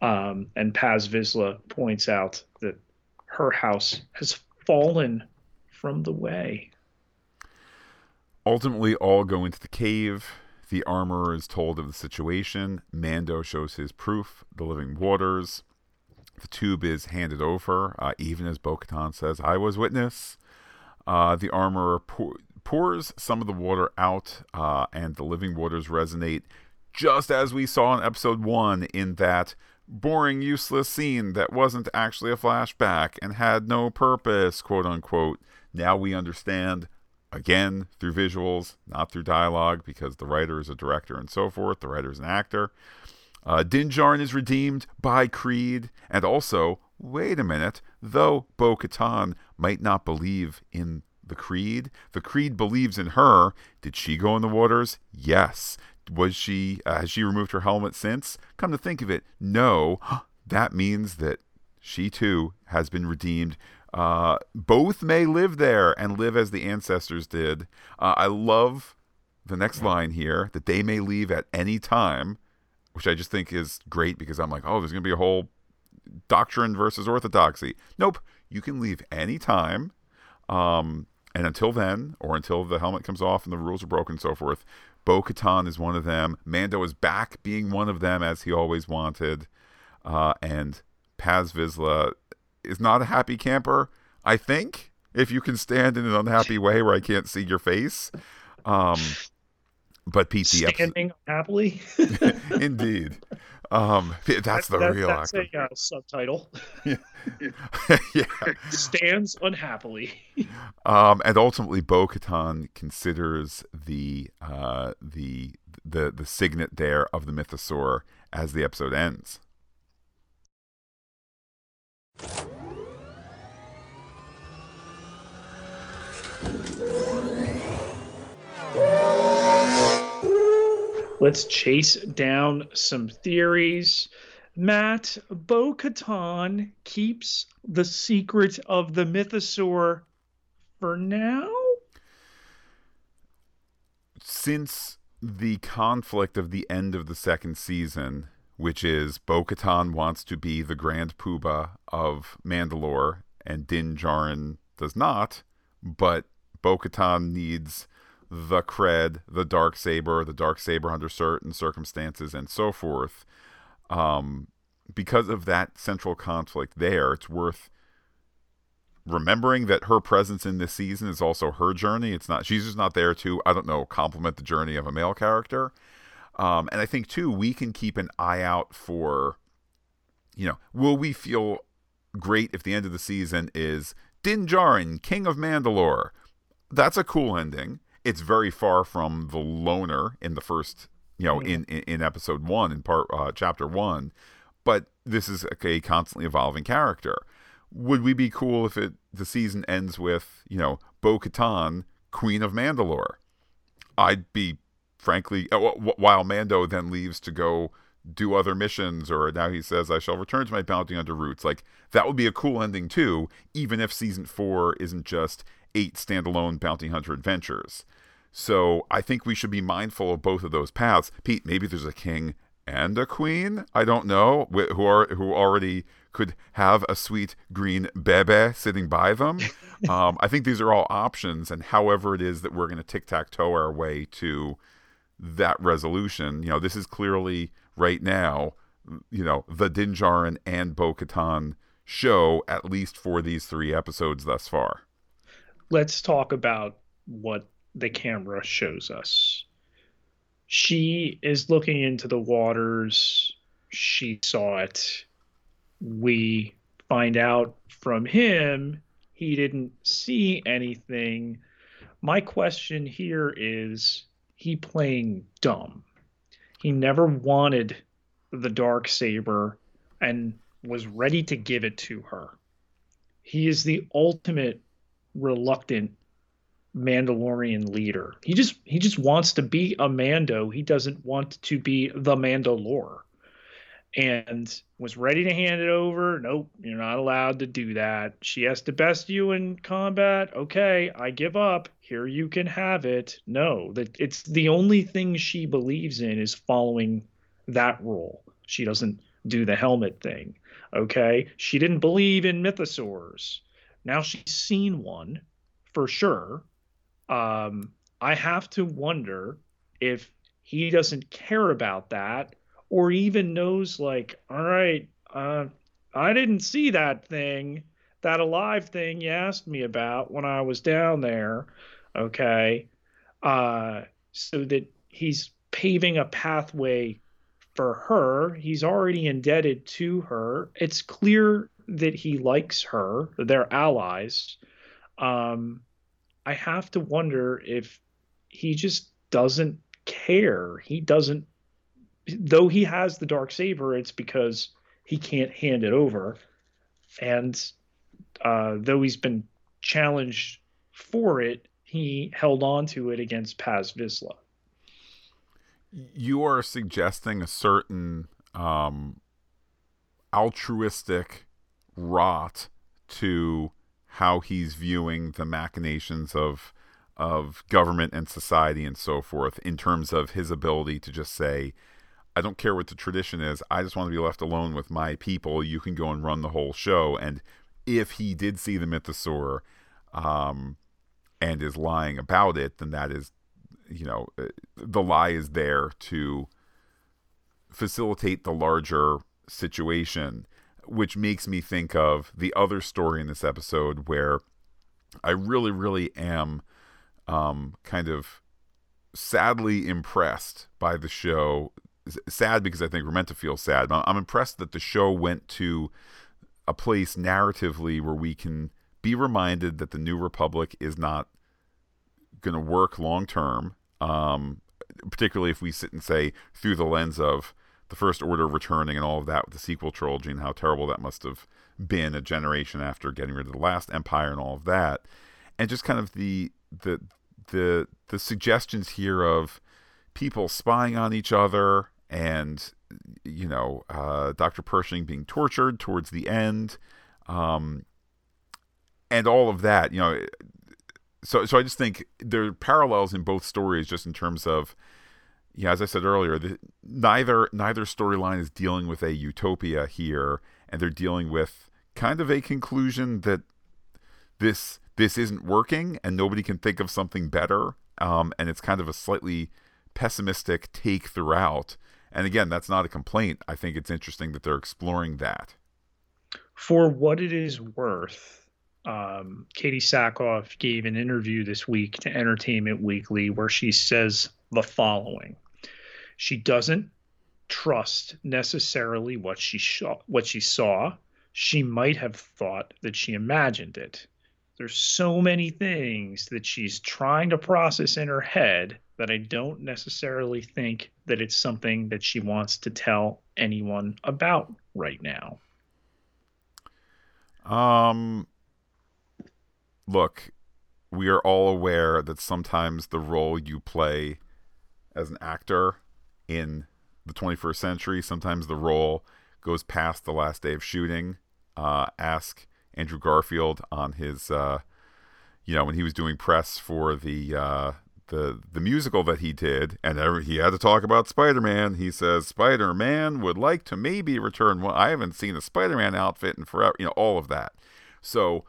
um, and Paz Vizsla points out that her house has fallen from the way.
Ultimately, all go into the cave. The armorer is told of the situation. Mando shows his proof, the living waters. The tube is handed over, uh, even as Bo Katan says, I was witness. Uh, the armorer pour, pours some of the water out, uh, and the living waters resonate, just as we saw in episode one, in that boring, useless scene that wasn't actually a flashback and had no purpose, quote unquote. Now we understand, again, through visuals, not through dialogue, because the writer is a director and so forth, the writer is an actor. Uh, Din Djarin is redeemed by Creed, and also, wait a minute, though Bo Katan might not believe in the Creed, the Creed believes in her. Did she go in the waters? Yes. Was she, uh, has she removed her helmet since? Come to think of it, no. <gasps> that means that she too has been redeemed. Uh, both may live there and live as the ancestors did. Uh, I love the next line here that they may leave at any time, which I just think is great because I'm like, oh, there's going to be a whole doctrine versus orthodoxy. Nope, you can leave any time. Um, and until then, or until the helmet comes off and the rules are broken and so forth, Bo Katan is one of them. Mando is back being one of them as he always wanted. Uh, and Paz Vizsla is not a happy camper, I think, if you can stand in an unhappy way where I can't see your face. Um, but Pete,
the standing episode... happily. <laughs>
Indeed. Um, that's the that,
real
that's
actor. a uh, subtitle. <laughs> yeah. yeah. <laughs> Stands unhappily.
um, and ultimately, Bo Katan considers the uh, the the the signet there of the mythosaur as the episode ends.
Let's chase down some theories. Matt, Bo Katan keeps the secret of the mythosaur for now?
Since the conflict of the end of the second season, which is Bo Katan wants to be the Grand Poobah of Mandalore, and Din Djarin does not, but Bo Katan needs the cred, the dark saber, the dark saber under certain circumstances, and so forth. Um, because of that central conflict there, it's worth remembering that her presence in this season is also her journey. It's not she's just not there to I don't know complement the journey of a male character. Um, and I think too we can keep an eye out for, you know, will we feel great if the end of the season is Din Djarin, King of Mandalore? That's a cool ending. It's very far from the loner in the first you know in, in, in episode one in part uh, chapter one but this is a, a constantly evolving character. Would we be cool if it the season ends with you know bo katan queen of mandalore? I'd be frankly uh, while mando then leaves to go do other missions or now he says i shall return to my bounty under roots like that would be a cool ending too even if season four isn't just eight standalone bounty hunter adventures. So I think we should be mindful of both of those paths. Pete, maybe there's a king and a queen. I don't know who are who already could have a sweet green bebe sitting by them. <laughs> um, I think these are all options, and however it is that we're going to tic tac toe our way to that resolution, you know, this is clearly right now, you know, the Din Djarin and Bo Katan show, at least for these three episodes thus far
let's talk about what the camera shows us. She is looking into the waters. She saw it. We find out from him he didn't see anything. My question here is he playing dumb? He never wanted the dark saber and was ready to give it to her. He is the ultimate reluctant Mandalorian leader. He just he just wants to be a Mando. He doesn't want to be the Mandalore. And was ready to hand it over. Nope, you're not allowed to do that. She has to best you in combat. Okay, I give up. Here you can have it. No, that it's the only thing she believes in is following that rule. She doesn't do the helmet thing. Okay, she didn't believe in mythosaurs. Now she's seen one for sure um, I have to wonder if he doesn't care about that or even knows like, all right, uh, I didn't see that thing, that alive thing you asked me about when I was down there. Okay. Uh, so that he's paving a pathway for her. He's already indebted to her. It's clear that he likes her. They're allies. Um, I have to wonder if he just doesn't care. He doesn't, though he has the dark saber, it's because he can't hand it over. And uh, though he's been challenged for it, he held on to it against Paz Vizsla.
You are suggesting a certain um, altruistic rot to how he's viewing the machinations of of government and society and so forth in terms of his ability to just say I don't care what the tradition is. I just want to be left alone with my people. You can go and run the whole show. And if he did see the mythosaur um, and is lying about it, then that is, you know, uh, the lie is there to facilitate the larger situation which makes me think of the other story in this episode where I really, really am um, kind of sadly impressed by the show. Sad because I think we're meant to feel sad, but I'm impressed that the show went to a place narratively where we can be reminded that the New Republic is not going to work long term. Um, particularly if we sit and say through the lens of the First Order returning and all of that with the sequel trilogy and how terrible that must have been a generation after getting rid of the last Empire and all of that, and just kind of the the the the suggestions here of people spying on each other and you know uh, Dr. Pershing being tortured towards the end, um, and all of that. You know, so so I just think there are parallels in both stories, just in terms of yeah, as I said earlier, the, neither neither storyline is dealing with a utopia here, and they're dealing with kind of a conclusion that this this isn't working, and nobody can think of something better. Um, and it's kind of a slightly pessimistic take throughout. And again, that's not a complaint. I think it's interesting that they're exploring that.
For what it is worth, um, Katee Sackhoff gave an interview this week to Entertainment Weekly where she says the following. She doesn't trust necessarily what she saw, what she saw. She might have thought that she imagined it. There's so many things that she's trying to process in her head that I don't necessarily think that it's something that she wants to tell anyone about right now.
Um look, we are all aware that sometimes the role you play as an actor in the 21st century. Sometimes the role goes past the last day of shooting. Uh, ask Andrew Garfield on his, uh, you know, when he was doing press for the uh, the the musical that he did, and every, he had to talk about Spider Man. He says Spider Man would like to maybe return. Well, I haven't seen a Spider Man outfit in forever. You know, all of that. So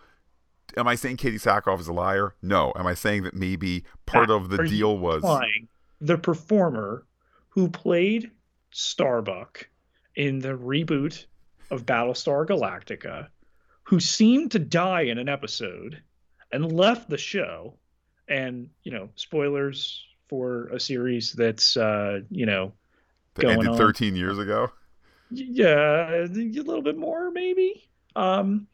am I saying Katee Sackhoff is a liar? No. Am I saying that maybe part of the deal was
the performer who played Starbuck in the reboot of Battlestar Galactica, who seemed to die in an episode and left the show. And, you know, spoilers for a series that's, uh, you know,
that going ended 13 on. years ago.
Yeah, a little bit more, maybe. Um,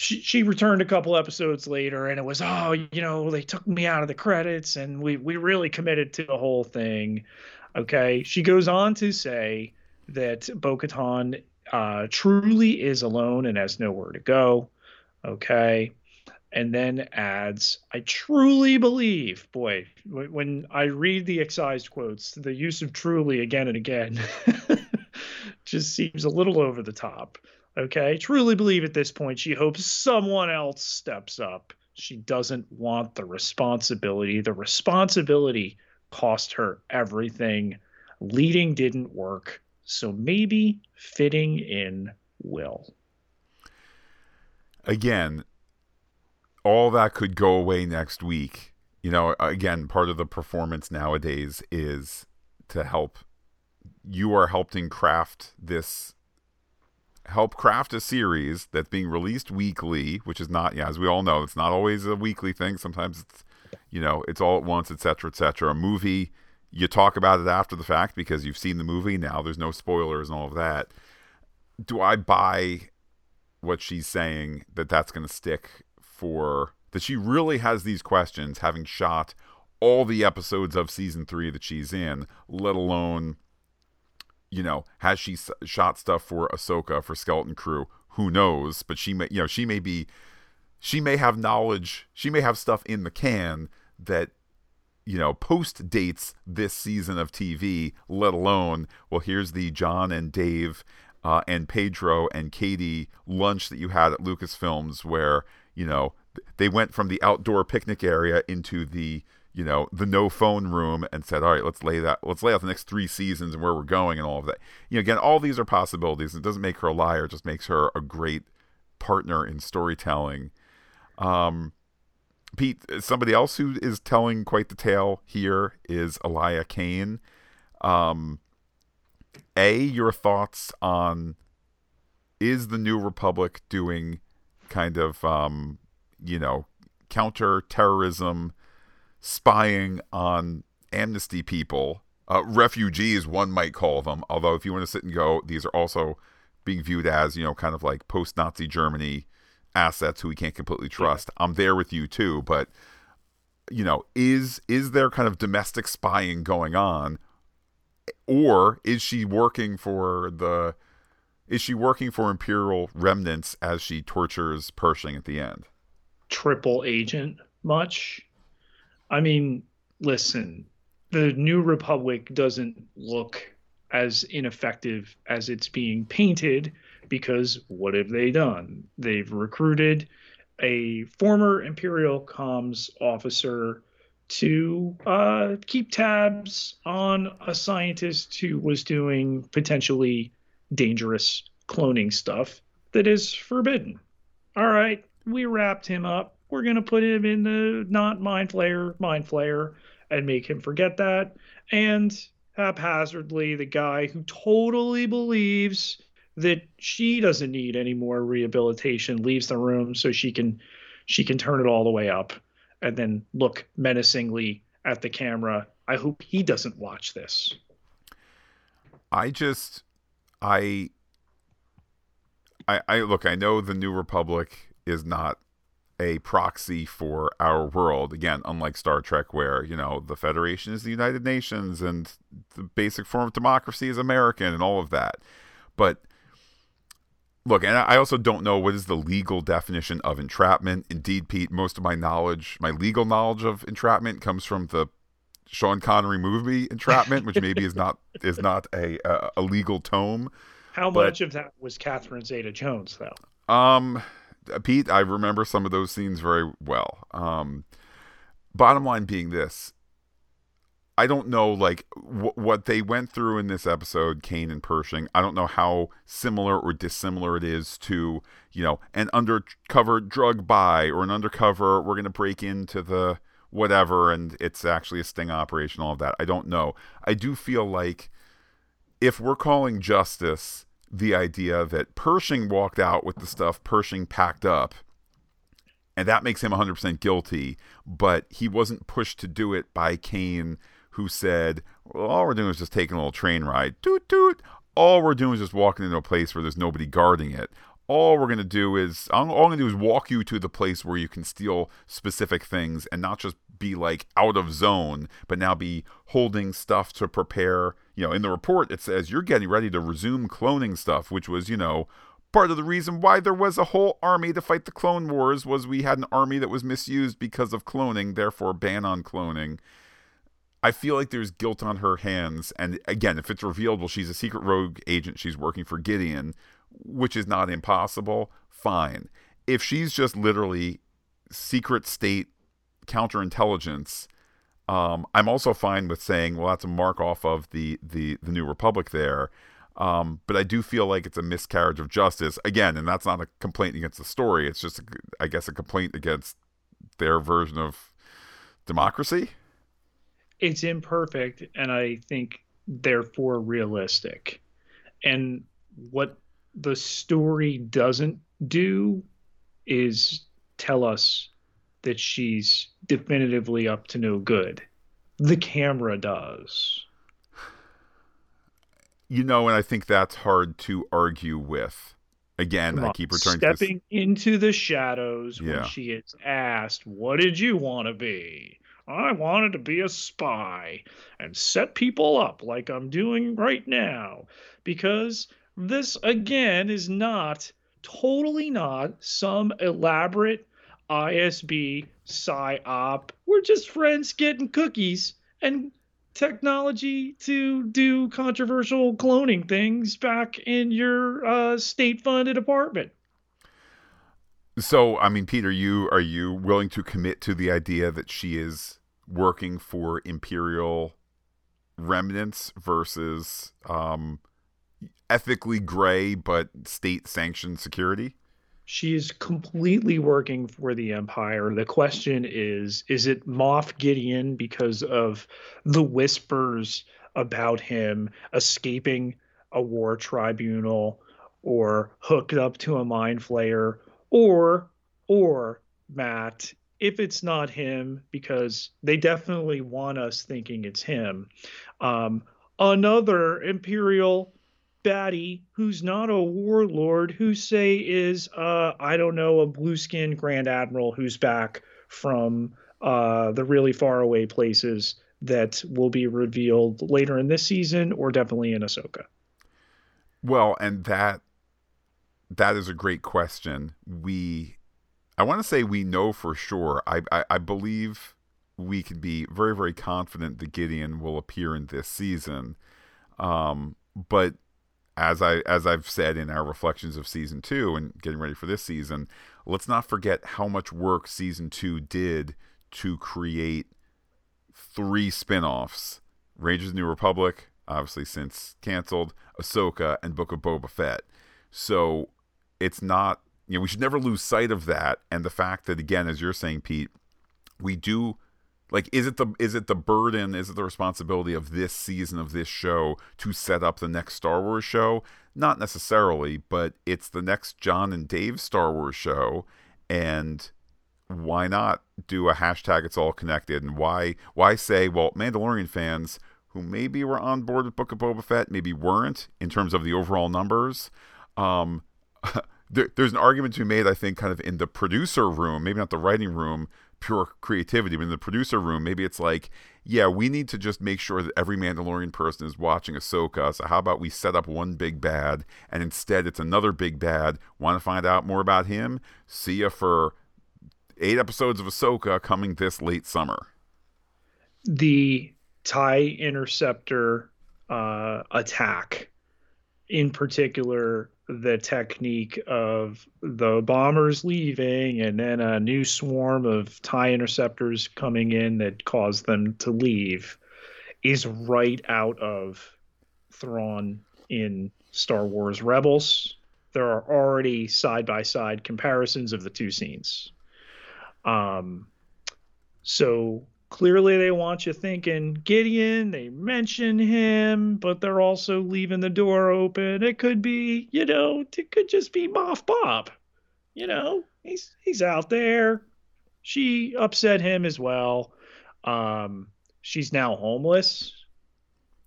she she returned a couple episodes later and it was oh you know they took me out of the credits and we we really committed to the whole thing okay she goes on to say that Bo-Katan uh, truly is alone and has nowhere to go okay and then adds, I truly believe, boy, when I read the excised quotes, the use of truly again and again <laughs> just seems a little over the top. Okay. Truly believe at this point she hopes someone else steps up. She doesn't want the responsibility. The responsibility cost her everything. Leading didn't work. So maybe fitting in will.
Again, all that could go away next week. You know, again, part of the performance nowadays is to help you are helping craft this help craft a series that's being released weekly, which is not, yeah, as we all know, it's not always a weekly thing. Sometimes it's, you know, it's all at once, etc., etc. A movie, you talk about it after the fact because you've seen the movie. Now there's no spoilers and all of that. Do I buy what she's saying that that's going to stick for that she really has these questions having shot all the episodes of season 3 that she's in, let alone you know, has she shot stuff for Ahsoka for Skeleton Crew? Who knows? But she may, you know, she may be, she may have knowledge. She may have stuff in the can that, you know, post dates this season of TV. Let alone, well, here's the Jon and Dave uh, and Pedro and Katee lunch that you had at Lucasfilms, where you know they went from the outdoor picnic area into the you know the no phone room and said all right let's lay that let's lay out the next three seasons and where we're going and all of that you know again all these are possibilities it doesn't make her a liar it just makes her a great partner in storytelling um pete somebody else who is telling quite the tale here is elia kane um a your thoughts on is the new republic doing kind of um you know counter terrorism spying on amnesty people, uh, refugees, one might call them. Although, if you want to sit and go, these are also being viewed as, you know, kind of like post Nazi Germany assets who we can't completely trust. I'm there with you too, but you know, is is there kind of domestic spying going on, or is she working for the? Is she working for Imperial remnants as she tortures Pershing at the end?
Triple agent, much? I mean, listen, the New Republic doesn't look as ineffective as it's being painted because what have they done? They've recruited a former Imperial comms officer to uh, keep tabs on a scientist who was doing potentially dangerous cloning stuff that is forbidden. All right, we wrapped him up we're going to put him in the not mind flayer, mind flayer, and make him forget that. And haphazardly, the guy who totally believes that she doesn't need any more rehabilitation leaves the room so she can she can turn it all the way up and then look menacingly at the camera. I hope he doesn't watch this.
I just I I I look, I know the New Republic is not a proxy for our world. Again, unlike Star Trek, where, you know, the Federation is the United Nations and the basic form of democracy is American and all of that. But look, and I also don't know what is the legal definition of entrapment. Indeed, Pete, most of my knowledge, my legal knowledge of entrapment comes from the Sean Connery movie Entrapment, which maybe is not is not a a, legal tome.
How but, much of that was Catherine Zeta Jones, though?
Um, Pete, I remember some of those scenes very well. Um, bottom line being this I don't know like w- what they went through in this episode, Kane and Pershing. I don't know how similar or dissimilar it is to you know an undercover drug buy or an undercover. We're gonna break into the whatever, and it's actually a sting operation. All of that. I don't know. I do feel like if we're calling justice the idea that Pershing walked out with the stuff Pershing packed up, and that makes him 100% guilty, but he wasn't pushed to do it by Kane, who said, well, all we're doing is just taking a little train ride. Toot, toot. All we're doing is just walking into a place where there's nobody guarding it all we're going to do is all I'm going to do is walk you to the place where you can steal specific things and not just be like out of zone but now be holding stuff to prepare you know in the report it says you're getting ready to resume cloning stuff which was you know part of the reason why there was a whole army to fight the clone wars was we had an army that was misused because of cloning, therefore ban on cloning. I feel like there's guilt on her hands. And again, if it's revealed, well, she's a secret rogue agent, she's working for Gideon, which is not impossible, fine. If she's just literally secret state counterintelligence, um, I'm also fine with saying, well, that's a mark off of the the the New Republic there. Um, but I do feel like it's a miscarriage of justice again, and that's not a complaint against the story. It's just, I guess, a complaint against their version of democracy
it's imperfect and I think therefore realistic. And what the story doesn't do is tell us that she's definitively up to no good. The camera does.
You know, and I think that's hard to argue with. Again, I keep returning
stepping into the shadows yeah. when she is asked, "What did you want to be?" I wanted to be a spy and set people up like I'm doing right now. Because this, again, is not, totally not, some elaborate ISB psy-op. We're just friends getting cookies and technology to do controversial cloning things back in your uh, state-funded apartment.
So, I mean, Peter, you are you willing to commit to the idea that she is working for imperial remnants versus um, ethically gray but state sanctioned security?
She is completely working for the Empire. The question is is it Moff Gideon because of the whispers about him escaping a war tribunal or hooked up to a mind flayer or or Matt if it's not him, because they definitely want us thinking it's him, um, another Imperial baddie who's not a warlord, who say is, uh, I don't know, a blue skinned Grand Admiral who's back from uh, the really far away places that will be revealed later in this season or definitely in Ahsoka.
Well, and that that is a great question. We I want to say we know for sure. I, I, I believe we can be very very confident that Gideon will appear in this season. Um, but as I as I've said in our reflections of season two and getting ready for this season, let's not forget how much work season two did to create three spin-offs. Rangers of the New Republic, obviously since canceled, Ahsoka, and Book of Boba Fett. So it's not you know, we should never lose sight of that and the fact that again, as you're saying, Pete, we do like is it the is it the burden is it the responsibility of this season of this show to set up the next Star Wars show? Not necessarily, but it's the next Jon and Dave Star Wars show and why not do a hashtag it's all connected and why why say well Mandalorian fans who maybe were on board with Book of Boba Fett maybe weren't in terms of the overall numbers um <laughs> there, there's an argument to be made, I think, kind of in the producer room, maybe not the writing room, pure creativity, but in the producer room, maybe it's like, yeah, we need to just make sure that every Mandalorian person is watching Ahsoka. So how about we set up one big bad, and instead it's another big bad. Want to find out more about him? See you for eight episodes of Ahsoka coming this late summer.
The tie interceptor uh, attack, in particular, the technique of the bombers leaving and then a new swarm of tie interceptors coming in that cause them to leave is right out of Thrawn in Star Wars Rebels. There are already side by side comparisons of the two scenes. Um, so clearly they want you thinking Gideon, they mention him, but they're also leaving the door open. It could be, you know, it could just be Moff Bob. You know, he's he's out there. She upset him as well. Um, she's now homeless.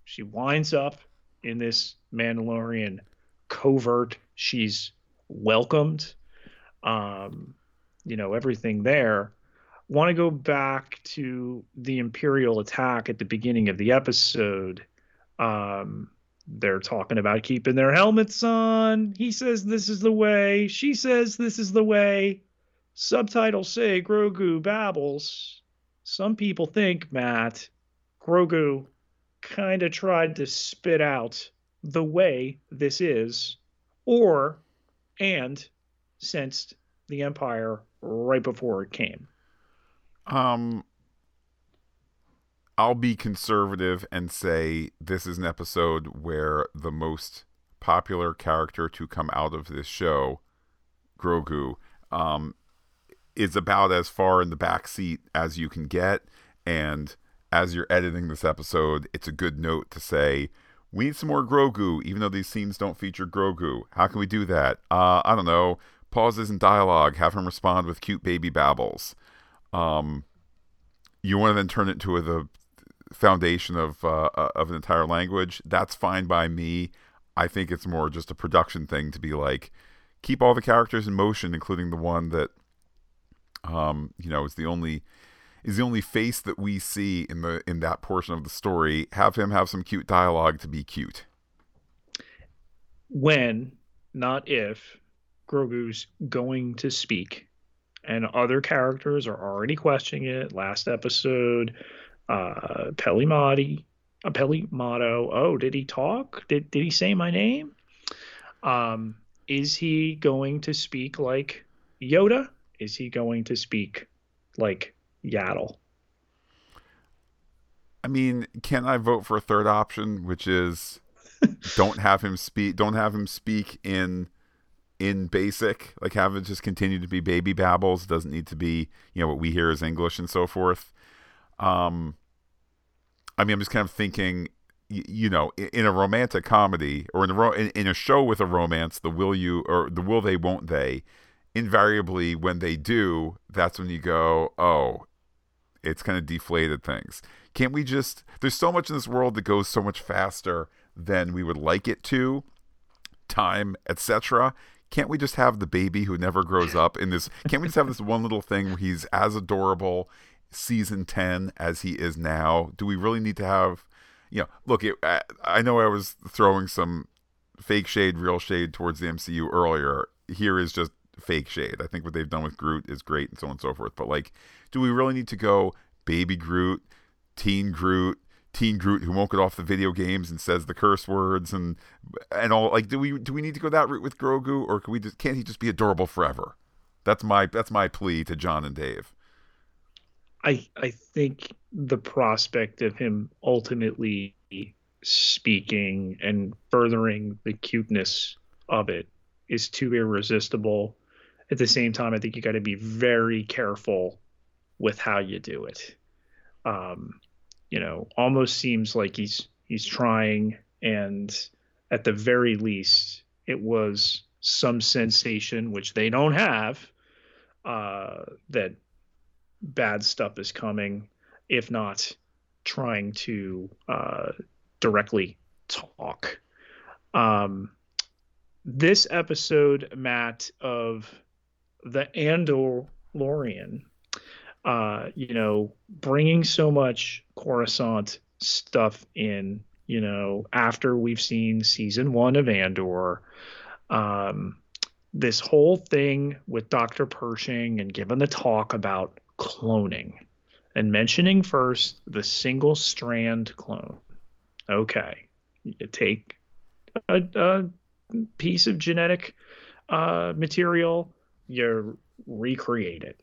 She winds up in this Mandalorian covert. She's welcomed. Um, you know, everything there want to go back to the Imperial attack at the beginning of the episode. Um, they're talking about keeping their helmets on. He says this is the way. She says this is the way. Subtitles say Grogu babbles. Some people think, Matt, Grogu kind of tried to spit out the way this is, or, and sensed the Empire right before it came.
Um, I'll be conservative and say this is an episode where the most popular character to come out of this show, Grogu, um, is about as far in the back seat as you can get. And as you're editing this episode, it's a good note to say, we need some more Grogu, even though these scenes don't feature Grogu. How can we do that? Uh, I don't know. Pauses in dialogue, have him respond with cute baby babbles. Um, you want to then turn it into a, the foundation of uh, uh, of an entire language. That's fine by me. I think it's more just a production thing to be like, keep all the characters in motion, including the one that, um, you know, is the only is the only face that we see in the in that portion of the story. Have him have some cute dialogue to be cute.
When, not if, Grogu's going to speak, and other characters are already questioning it. Last episode, uh, Peli Motto. Uh, Peli Motto. Oh, did he talk? Did did he say my name? Um, is he going to speak like Yoda? Is he going to speak like Yaddle?
I mean, can I vote for a third option, which is <laughs> don't have him speak don't have him speak in in basic, like have it just continue to be baby babbles, doesn't need to be, you know, what we hear as English and so forth. Um, I mean, I'm just kind of thinking, you, know, in, a romantic comedy or in a ro- in a show with a romance, the will you or the will they won't they, invariably when they do, that's when you go, oh, it's kind of deflated things. Can't we just? There's so much in this world that goes so much faster than we would like it to, time, etc can't we just have the baby who never grows up in this can't we just have this one little thing where he's as adorable season 10 as he is now? Do we really need to have, you know, look, it, I, I know I was throwing some fake shade, real shade towards the MCU earlier. Here is just fake shade. I think what they've done with Groot is great and so on and so forth. But like, do we really need to go baby Groot, teen Groot, teen Groot who won't get off the video games and says the curse words and and all like do we do we need to go that route with Grogu or can we just can't he just be adorable forever? That's my that's my plea to Jon and Dave.
I I think the prospect of him ultimately speaking and furthering the cuteness of it is too irresistible. At the same time, I think you got to be very careful with how you do it. Um, you know, almost seems like he's he's trying, and at the very least, it was some sensation which they don't have uh, that bad stuff is coming, if not trying to uh, directly talk. Um, this episode, Matt, of the Andalorian, uh, you know, bringing so much Coruscant stuff in, you know, after we've seen season one of Andor, um, this whole thing with Dr. Pershing and giving the talk about cloning and mentioning first the single strand clone. Okay, you take a, a piece of genetic uh, material, you recreate it.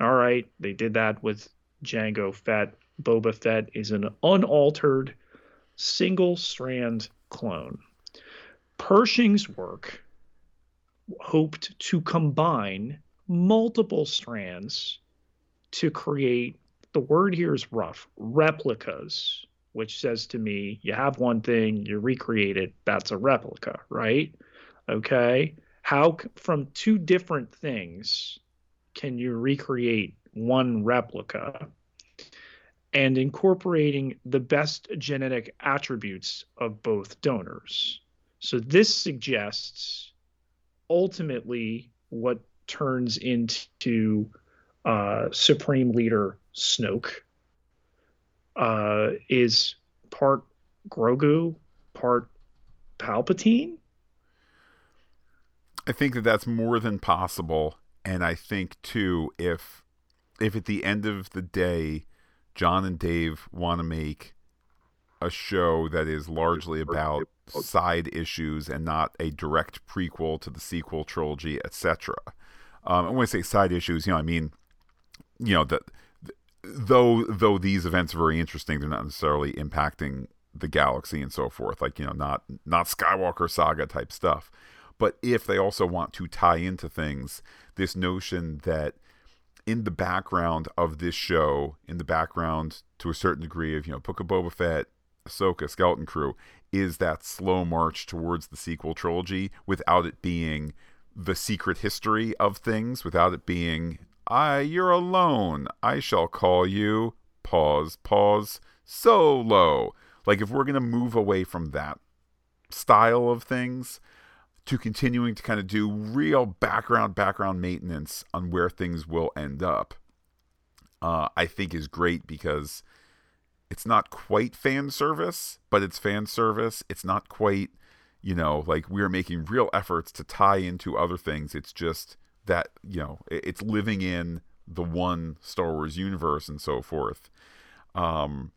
All right, they did that with Jango Fett. Boba Fett is an unaltered single strand clone. Pershing's work hoped to combine multiple strands to create the word here is rough replicas which says to me you have one thing you recreate it that's a replica right okay how from two different things can you recreate one replica? And incorporating the best genetic attributes of both donors. So this suggests ultimately what turns into uh, Supreme Leader Snoke uh, is part Grogu, part Palpatine?
I think that that's more than possible, and I think too if if at the end of the day, Jon and Dave want to make a show that is largely about side issues and not a direct prequel to the sequel trilogy, etc. Um, when I say side issues, you know, I mean, you know, that though though these events are very interesting, they're not necessarily impacting the galaxy and so forth. Like you know, not not Skywalker saga type stuff. But if they also want to tie into things, this notion that in the background of this show, in the background to a certain degree of you know Book of Boba Fett, Ahsoka, Skeleton Crew, is that slow march towards the sequel trilogy without it being the secret history of things, without it being I, you're alone. I shall call you. Pause, pause. Solo. Like, if we're going to move away from that style of things to continuing to kind of do real background, background maintenance on where things will end up, uh, I think is great because it's not quite fan service, but it's fan service. It's not quite, you know, like we're making real efforts to tie into other things. It's just that, you know, it's living in the one Star Wars universe and so forth. Um,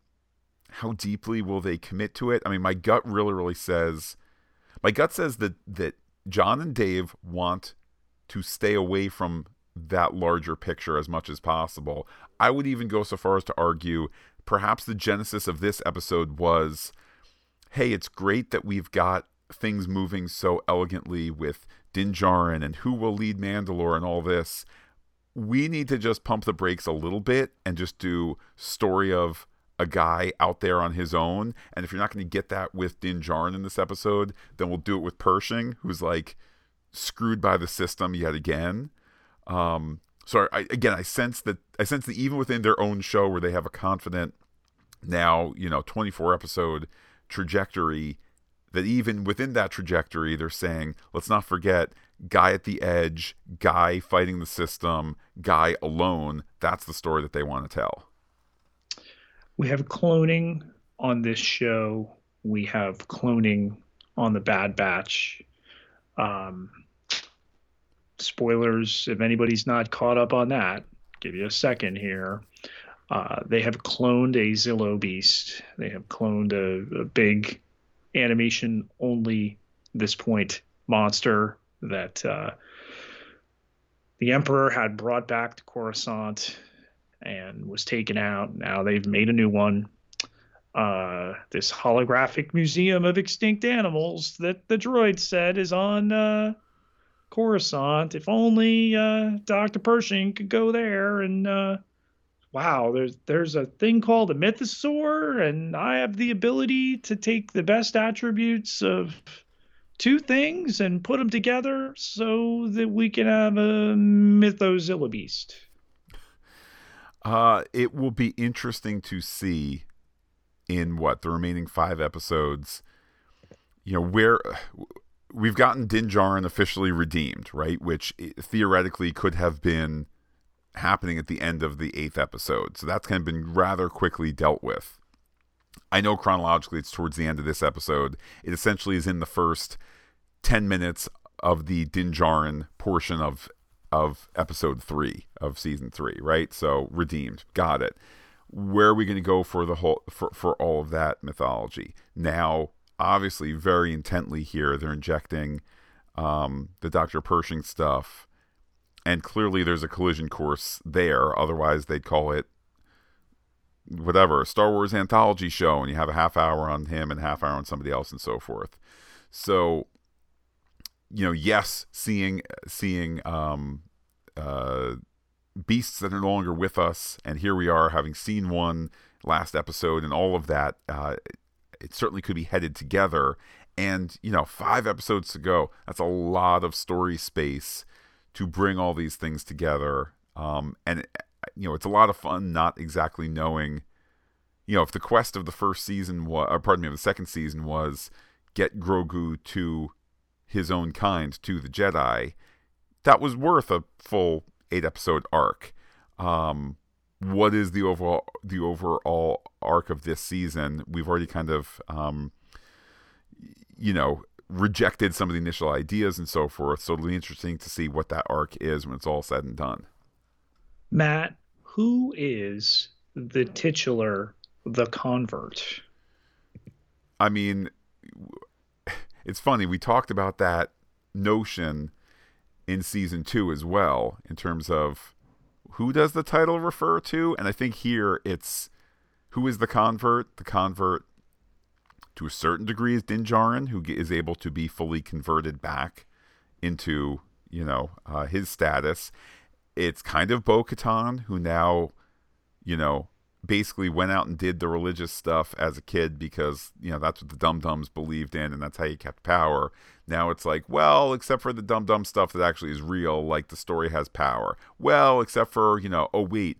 how deeply will they commit to it? I mean, my gut really, really says, my gut says that that Jon and Dave want to stay away from that larger picture as much as possible. I would even go so far as to argue perhaps the genesis of this episode was hey, it's great that we've got things moving so elegantly with Din Djarin and who will lead Mandalore and all this. We need to just pump the brakes a little bit and just do story of a guy out there on his own. And if you're not going to get that with Din Djarin in this episode, then we'll do it with Pershing, who's like screwed by the system yet again. Um, so I, again, I sense that I sense that even within their own show, where they have a confident now, you know, 24 episode trajectory, that even within that trajectory, they're saying, let's not forget guy at the edge, guy fighting the system, guy alone. That's the story that they want to tell
we have cloning on this show. We have cloning on the Bad Batch. Um, spoilers, if anybody's not caught up on that, give you a second here. Uh, they have cloned a Zillo Beast. They have cloned a, a big animation only this point monster that uh, the Emperor had brought back to Coruscant and was taken out. Now they've made a new one. Uh, this holographic museum of extinct animals that the droid said is on uh, Coruscant. If only uh, Dr. Pershing could go there and uh, wow, there's there's a thing called a mythosaur, and I have the ability to take the best attributes of two things and put them together so that we can have a mythozilla beast.
Uh, it will be interesting to see in what the remaining five episodes. You know where we've gotten Din Djarin officially redeemed, right? Which theoretically could have been happening at the end of the eighth episode. So that's kind of been rather quickly dealt with. I know chronologically it's towards the end of this episode. It essentially is in the first 10 minutes of the Din Djarin portion of of episode three of season three, right? So redeemed, got it. Where are we going to go for the whole for for all of that mythology? Now, obviously, very intently here, they're injecting um, the Doctor Pershing stuff, and clearly there's a collision course there. Otherwise, they'd call it whatever Star Wars anthology show, and you have a half hour on him and half hour on somebody else, and so forth. So you know, yes, seeing seeing um, uh, beasts that are no longer with us, and here we are having seen one last episode, and all of that. Uh, it certainly could be headed together, and you know, five episodes to go. That's a lot of story space to bring all these things together. Um, and you know, it's a lot of fun not exactly knowing. You know, if the quest of the first season was, or pardon me, of the second season was get Grogu to his own kind to the Jedi, that was worth a full eight episode arc. Um, what is the overall the overall arc of this season? We've already kind of um, you know rejected some of the initial ideas and so forth. So it'll be interesting to see what that arc is when it's all said and done.
Matt, who is the titular the convert?
I mean, it's funny. We talked about that notion in season two as well, in terms of who does the title refer to? And I think here it's who is the convert? The convert, to a certain degree, is Din Djarin, who is able to be fully converted back into, you know, uh, his status. It's kind of Bo Katan, who now, you know, basically went out and did the religious stuff as a kid because you know that's what the dum dums believed in and that's how you kept power. Now it's like, well, except for the dum dum stuff that actually is real, like the story has power. Well, except for you know, oh wait,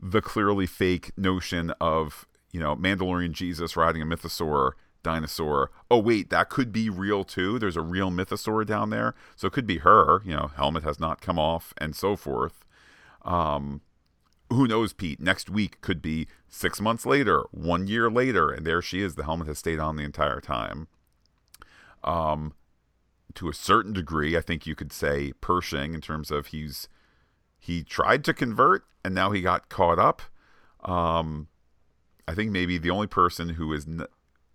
the clearly fake notion of you know Mandalorian Jesus riding a mythosaur dinosaur. Oh wait, that could be real too. There's a real mythosaur down there, so it could be her. You know, helmet has not come off, and so forth. Um, who knows, Pete? Next week could be six months later, one year later, and there she is. The helmet has stayed on the entire time. Um, to a certain degree, I think you could say Pershing in terms of he's he tried to convert and now he got caught up. Um, I think maybe the only person who is n-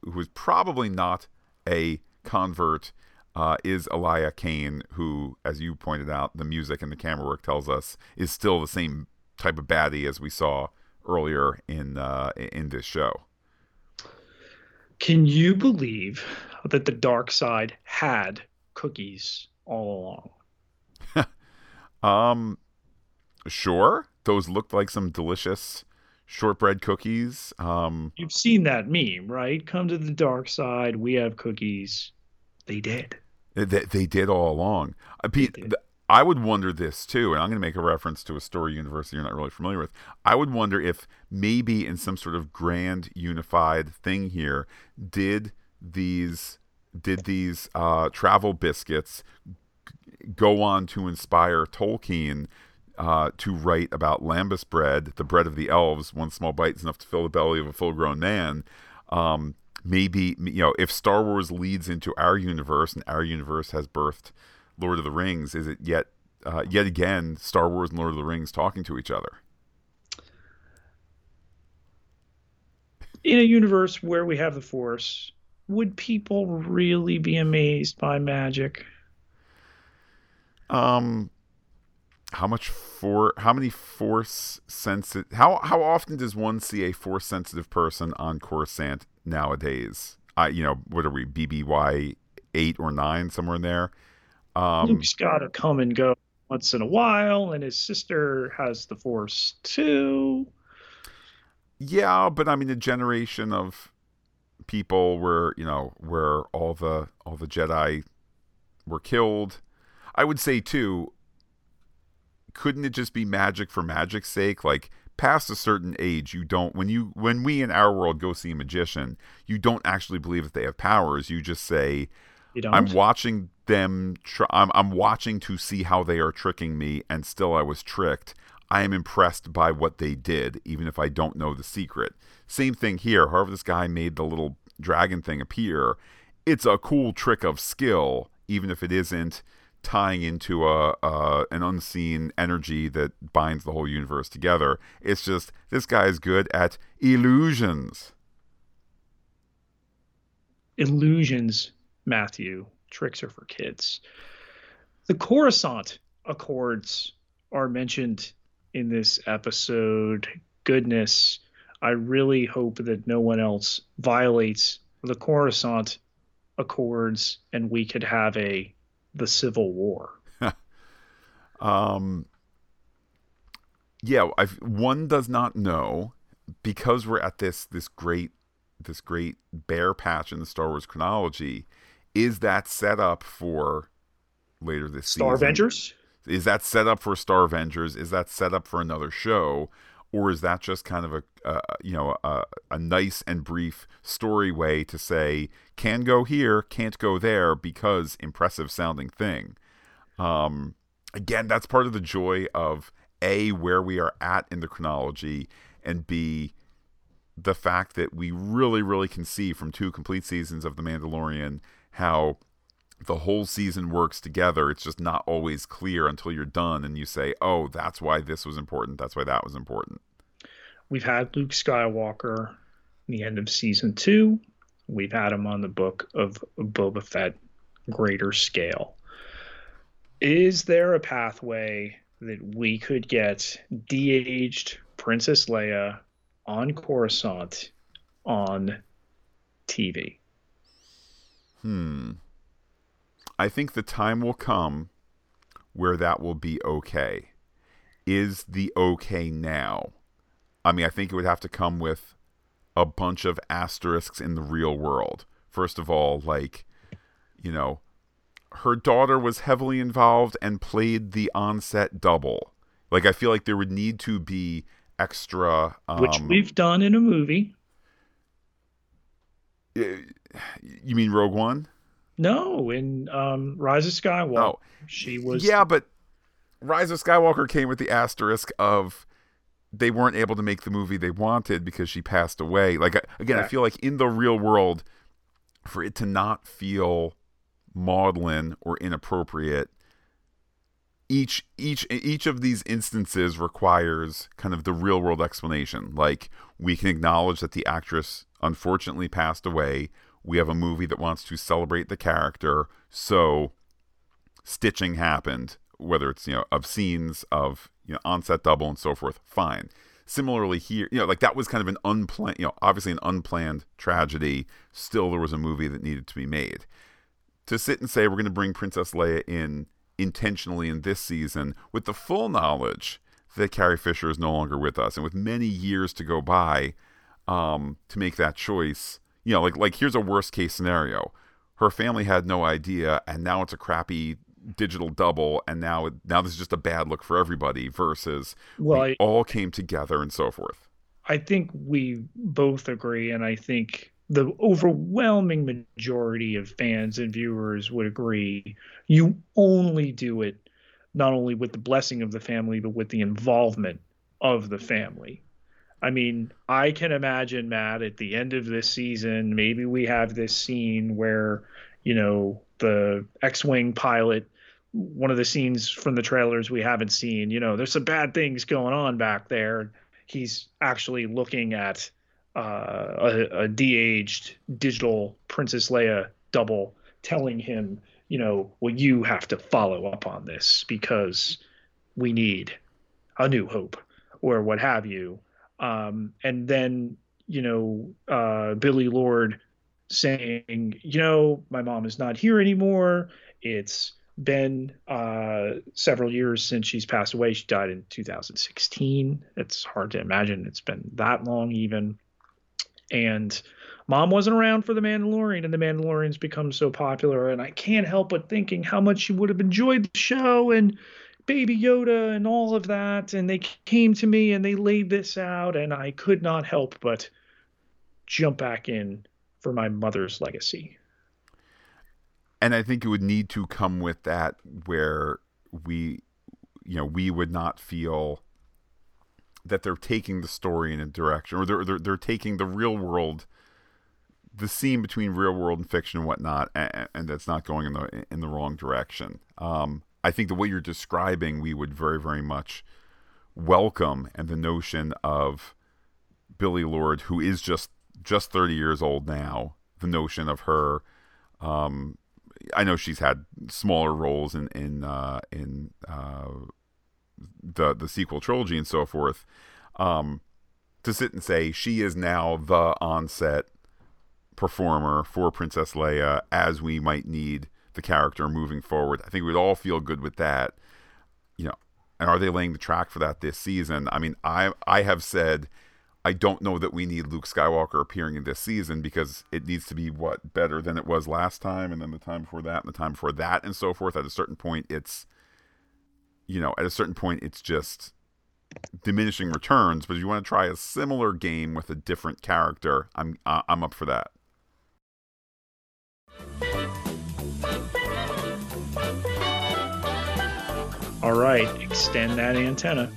who is probably not a convert uh, is Elia Kane, who, as you pointed out, the music and the camera work tells us is still the same type of baddie as we saw earlier in uh, in this show.
Can you believe that the dark side had cookies all
along? <laughs> um, sure. Those looked like some delicious shortbread cookies. Um,
You've seen that meme, right? Come to the dark side. We have cookies. They did.
They, they did all along. Uh, Pete, I would wonder this too, and I'm going to make a reference to a story university you're not really familiar with. I would wonder if maybe in some sort of grand unified thing here, did these did these uh, travel biscuits go on to inspire Tolkien uh, to write about lembas bread, the bread of the elves? One small bite is enough to fill the belly of a full-grown man. Um, maybe you know if Star Wars leads into our universe and our universe has birthed Lord of the Rings, is it yet uh, yet again Star Wars and Lord of the Rings talking to each other?
In a universe where we have the Force, would people really be amazed by magic?
Um, how much for how many force sensitive how how often does one see a force sensitive person on Coruscant nowadays? I you know what are we BBY eight or nine somewhere in there?
Um, Luke's got to come and go once in a while, and his sister has the Force too.
Yeah, but I mean, a generation of people where you know where all the all the Jedi were killed. I would say too. Couldn't it just be magic for magic's sake? Like past a certain age, you don't when you when we in our world go see a magician, you don't actually believe that they have powers. You just say, you "I'm watching them tr- I'm, I'm watching to see how they are tricking me and still i was tricked. I am impressed by what they did even if i don't know the secret. Same thing here. However this guy made the little dragon thing appear. It's a cool trick of skill even if it isn't tying into a, a an unseen energy that binds the whole universe together. It's just this guy is good at illusions.
Illusions matthew tricks are for kids. The Coruscant Accords are mentioned in this episode. Goodness, I really hope that no one else violates the Coruscant Accords and we could have a the Civil War. <laughs>
um yeah, I've, one does not know because we're at this this great this great bare patch in the Star Wars chronology is that set up for later this
Star
season?
Avengers?
Is that set up for Star Avengers? Is that set up for another show? Or is that just kind of a, uh, you know a, a nice and brief story way to say can go here, can't go there because impressive sounding thing? Um, again, that's part of the joy of a where we are at in the chronology, and b the fact that we really, really can see from two complete seasons of The Mandalorian how the whole season works together. It's just not always clear until you're done and you say, "Oh, that's why this was important. That's why that was important."
We've had Luke Skywalker in the end of season 2. We've had him on the book of Boba Fett greater scale. Is there a pathway that we could get de-aged Princess Leia on Coruscant on TV?
Hmm. I think the time will come where that will be okay. Is the okay now? I mean, I think it would have to come with a bunch of asterisks in the real world. First of all, like, you know, her daughter was heavily involved and played the onset double. Like, I feel like there would need to be extra. Um,
Which we've done in a movie.
You mean Rogue One?
No, in um, Rise of Skywalker, oh, she was.
Yeah, but Rise of Skywalker came with the asterisk of they weren't able to make the movie they wanted because she passed away. Like again, yeah. I feel like in the real world, for it to not feel maudlin or inappropriate, each each each of these instances requires kind of the real world explanation. Like we can acknowledge that the actress unfortunately passed away. We have a movie that wants to celebrate the character, so stitching happened, whether it's you know of scenes of you know onset double and so forth. Fine. Similarly here, you know, like that was kind of an unplanned, you know, obviously an unplanned tragedy. Still, there was a movie that needed to be made. To sit and say we're going to bring Princess Leia in intentionally in this season with the full knowledge that Carrie Fisher is no longer with us and with many years to go by um, to make that choice. You know, like like here's a worst case scenario. Her family had no idea, and now it's a crappy digital double, and now it, now this is just a bad look for everybody. Versus well, we I, all came together and so forth.
I think we both agree, and I think the overwhelming majority of fans and viewers would agree you only do it not only with the blessing of the family but with the involvement of the family. I mean i can imagine matt at the end of this season maybe we have this scene where you know the x-wing pilot one of the scenes from the trailers we haven't seen you know there's some bad things going on back there. He's actually looking at uh, a, a de-aged digital Princess Leia double telling him, you know, well, you have to follow up on this because we need a new hope or what have you. Um, and then, you know, uh, Billie Lourd saying, you know, my mom is not here anymore. It's been uh, several years since she's passed away. She died in 2016. It's hard to imagine it's been that long, even and mom wasn't around for the mandalorian and the mandalorian's become so popular and i can't help but thinking how much she would have enjoyed the show and baby yoda and all of that and they came to me and they laid this out and i could not help but jump back in for my mother's legacy.
And i think it would need to come with that where we you know we would not feel that they're taking the story in a direction, or they're they're, they're taking the real world, the scene between real world and fiction and whatnot, and, and that's not going in the in the wrong direction. Um, I think the way you're describing, we would very very much welcome, and the notion of Billie Lourd, who is just just 30 years old now, the notion of her. Um, I know she's had smaller roles in in uh, in uh, the the sequel trilogy and so forth, um, to sit and say she is now the onset performer for Princess Leia as we might need the character moving forward. I think we'd all feel good with that. You know, and are they laying the track for that this season? I mean, I I have said I don't know that we need Luke Skywalker appearing in this season because it needs to be what better than it was last time and then the time before that and the time before that and so forth. At a certain point it's you know, at a certain point, it's just diminishing returns. But if you want to try a similar game with a different character, I'm I'm up for that.
All right, extend that antenna.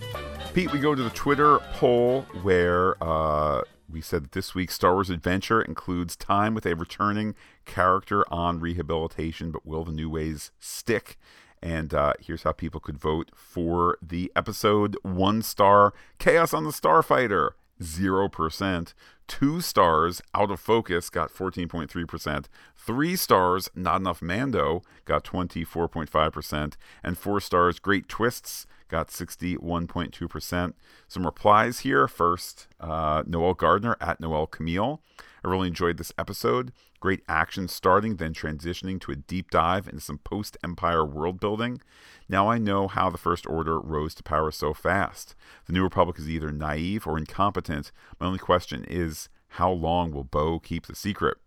Pete, we go to the Twitter poll where uh, we said that this week's Star Wars adventure includes time with a returning character on rehabilitation, but will the new ways stick? And uh, here's how people could vote for the episode one star Chaos on the Starfighter, 0%. Two stars, Out of Focus, got 14.3%. Three stars, Not Enough Mando, got 24.5%. And four stars, Great Twists, got 61.2%. Some replies here. First, uh, Noel Gardner at Noel Camille. I really enjoyed this episode. Great action starting, then transitioning to a deep dive into some post Empire world building. Now I know how the First Order rose to power so fast. The New Republic is either naive or incompetent. My only question is how long will Bo keep the secret?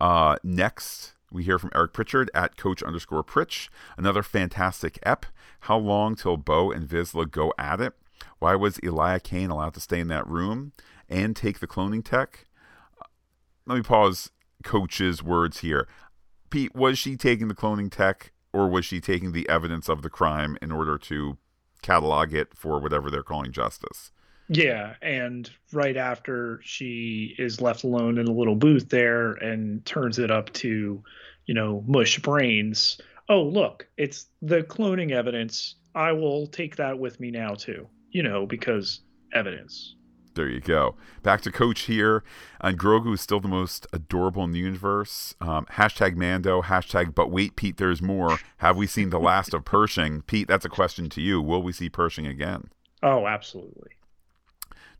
Uh, next, we hear from Eric Pritchard at coach underscore Pritch. Another fantastic ep. How long till Bo and Vizsla go at it? Why was Elia Kane allowed to stay in that room and take the cloning tech? Let me pause coach's words here. Pete, was she taking the cloning tech or was she taking the evidence of the crime in order to catalog it for whatever they're calling justice?
Yeah, and right after she is left alone in a little booth there and turns it up to, you know, mush brains. Oh, look, it's the cloning evidence. I will take that with me now too. You know, because evidence.
There you go. Back to Coach here. And Grogu is still the most adorable in the universe. Um, hashtag Mando. Hashtag But wait, Pete, there's more. Have we seen the last of Pershing? Pete, that's a question to you. Will we see Pershing again?
Oh, absolutely.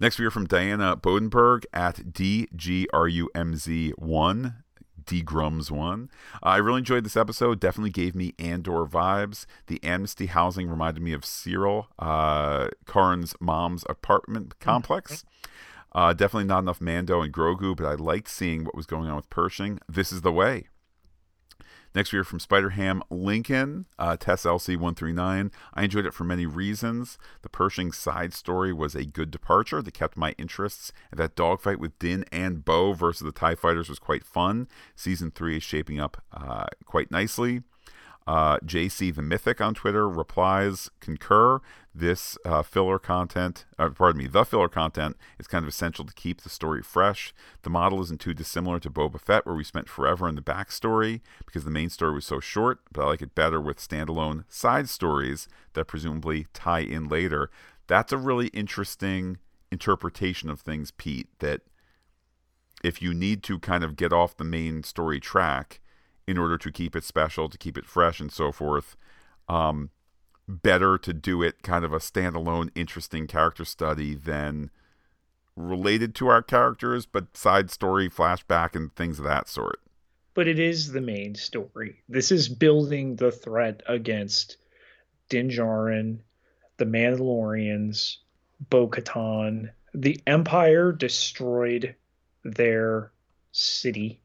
Next, we hear from Diana Bodenberg at DGRUMZ1. Grums one. Uh, I really enjoyed this episode. Definitely gave me Andor vibes. The Amnesty housing reminded me of Syril, uh, Karn's mom's apartment complex. Uh, definitely not enough Mando and Grogu, but I liked seeing what was going on with Pershing. This is the way. Next, we hear from Spider-Ham Lincoln, uh, Tess LC139. I enjoyed it for many reasons. The Pershing side story was a good departure that kept my interests, and that dogfight with Din and Bo versus the TIE fighters was quite fun. Season 3 is shaping up uh, quite nicely. Uh, JC the Mythic on Twitter replies, concur. This uh, filler content, uh, pardon me, the filler content is kind of essential to keep the story fresh. The model isn't too dissimilar to Boba Fett, where we spent forever in the backstory because the main story was so short, but I like it better with standalone side stories that presumably tie in later. That's a really interesting interpretation of things, Pete, that if you need to kind of get off the main story track, in order to keep it special, to keep it fresh, and so forth. Um, better to do it kind of a standalone, interesting character study than related to our characters, but side story, flashback, and things of that sort.
But it is the main story. This is building the threat against Din Djarin, the Mandalorians, Bo Katan. The Empire destroyed their city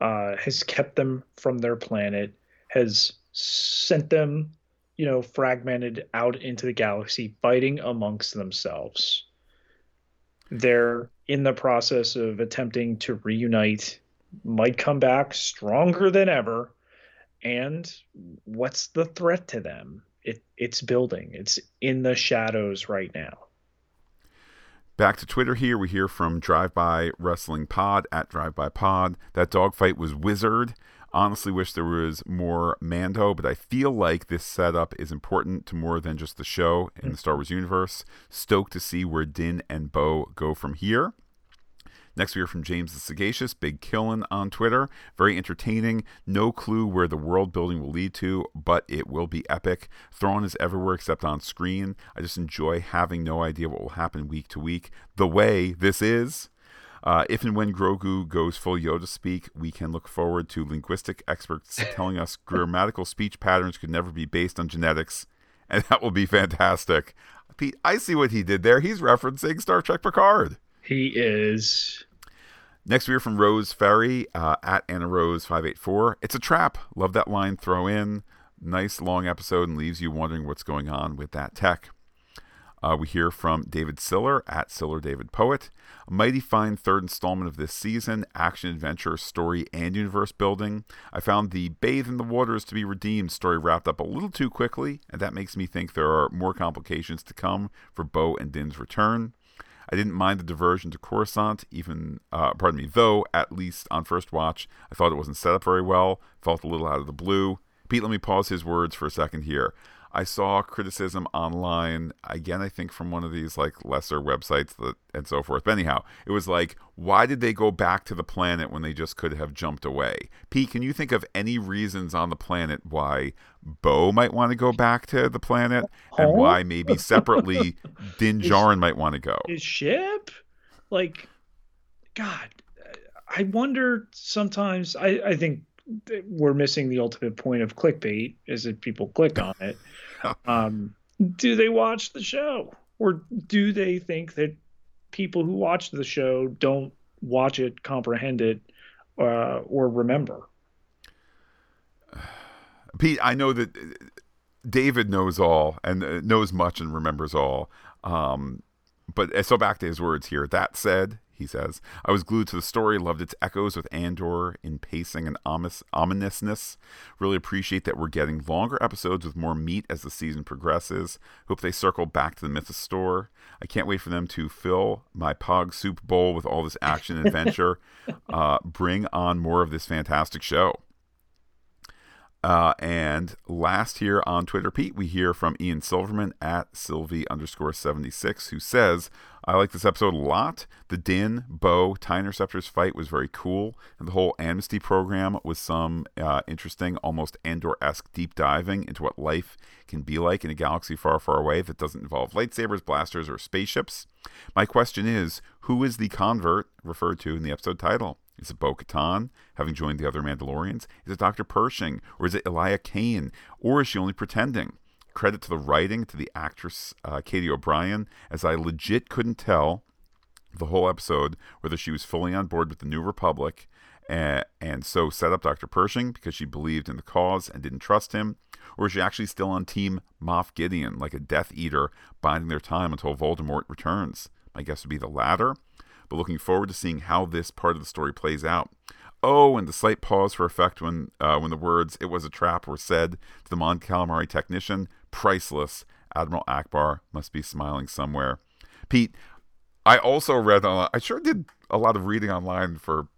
uh, has kept them from their planet, has sent them, you know, fragmented out into the galaxy, fighting amongst themselves. They're in the process of attempting to reunite, might come back stronger than ever. And what's the threat to them? It, it's building. It's in the shadows right now.
Back to Twitter here, we hear from Drive By Wrestling Pod at Drive By Pod. That dogfight was wizard. Honestly, wish there was more Mando, but I feel like this setup is important to more than just the show in the Star Wars universe. Stoked to see where Din and Bo go from here. Next, we hear from James the Sagacious, Big Killin on Twitter. Very entertaining. No clue where the world building will lead to, but it will be epic. Thrawn is everywhere except on screen. I just enjoy having no idea what will happen week to week. The way this is. Uh, if and when Grogu goes full Yoda speak, we can look forward to linguistic experts <laughs> telling us grammatical speech patterns could never be based on genetics, and that will be fantastic. Pete, I see what he did there. He's referencing Star Trek Picard.
He is.
Next, we hear from Rose Ferry uh, at Anna Rose 584. It's a trap. Love that line throw in. Nice long episode and leaves you wondering what's going on with that tech. Uh, we hear from David Siller at Siller David Poet. A mighty fine third installment of this season action, adventure, story, and universe building. I found the Bathe in the Waters to be redeemed story wrapped up a little too quickly, and that makes me think there are more complications to come for Bo and Din's return. I didn't mind the diversion to Coruscant, even, uh, pardon me, though, at least on first watch, I thought it wasn't set up very well, felt a little out of the blue. Pete, let me pause his words for a second here. I saw criticism online again. I think from one of these like lesser websites that and so forth. But anyhow, it was like, why did they go back to the planet when they just could have jumped away? Pete, can you think of any reasons on the planet why Bo might want to go back to the planet, and why maybe separately <laughs> Din Djarin might want to go?
His ship, like, God, I wonder sometimes. I I think we're missing the ultimate point of clickbait is that people click on it. <laughs> um, do they watch the show or do they think that people who watch the show don't watch it, comprehend it, uh, or remember? <sighs>
Pete, I know that David knows all and uh, knows much and remembers all. Um, but uh, so back to his words here. That said, he says. I was glued to the story, loved its echoes with Andor in pacing and ominous, ominousness. Really appreciate that we're getting longer episodes with more meat as the season progresses. Hope they circle back to the Mythosaur. I can't wait for them to fill my Pog Soup Bowl with all this action and adventure. <laughs> uh, bring on more of this fantastic show. Uh, and last here on Twitter, Pete, we hear from Ian Silverman at Sylvie underscore 76, who says, I like this episode a lot. The Din, Bo, TIE Interceptors fight was very cool, and the whole amnesty program was some uh, interesting, almost Andor esque deep diving into what life can be like in a galaxy far, far away that doesn't involve lightsabers, blasters, or spaceships. My question is who is the convert referred to in the episode title? Is it Bo Katan, having joined the other Mandalorians? Is it Dr. Pershing? Or is it Elia Kane? Or is she only pretending? credit to the writing, to the actress uh, Katy O'Brian, as I legit couldn't tell the whole episode whether she was fully on board with the New Republic and, and so set up Dr. Pershing because she believed in the cause and didn't trust him, or is she actually still on Team Moff Gideon, like a Death Eater, biding their time until Voldemort returns? My guess would be the latter, but looking forward to seeing how this part of the story plays out. Oh, and the slight pause for effect when uh, when the words "it was a trap" were said to the Mon Calamari technician priceless. Admiral Ackbar must be smiling somewhere. Pete, I also read on. I sure did a lot of reading online for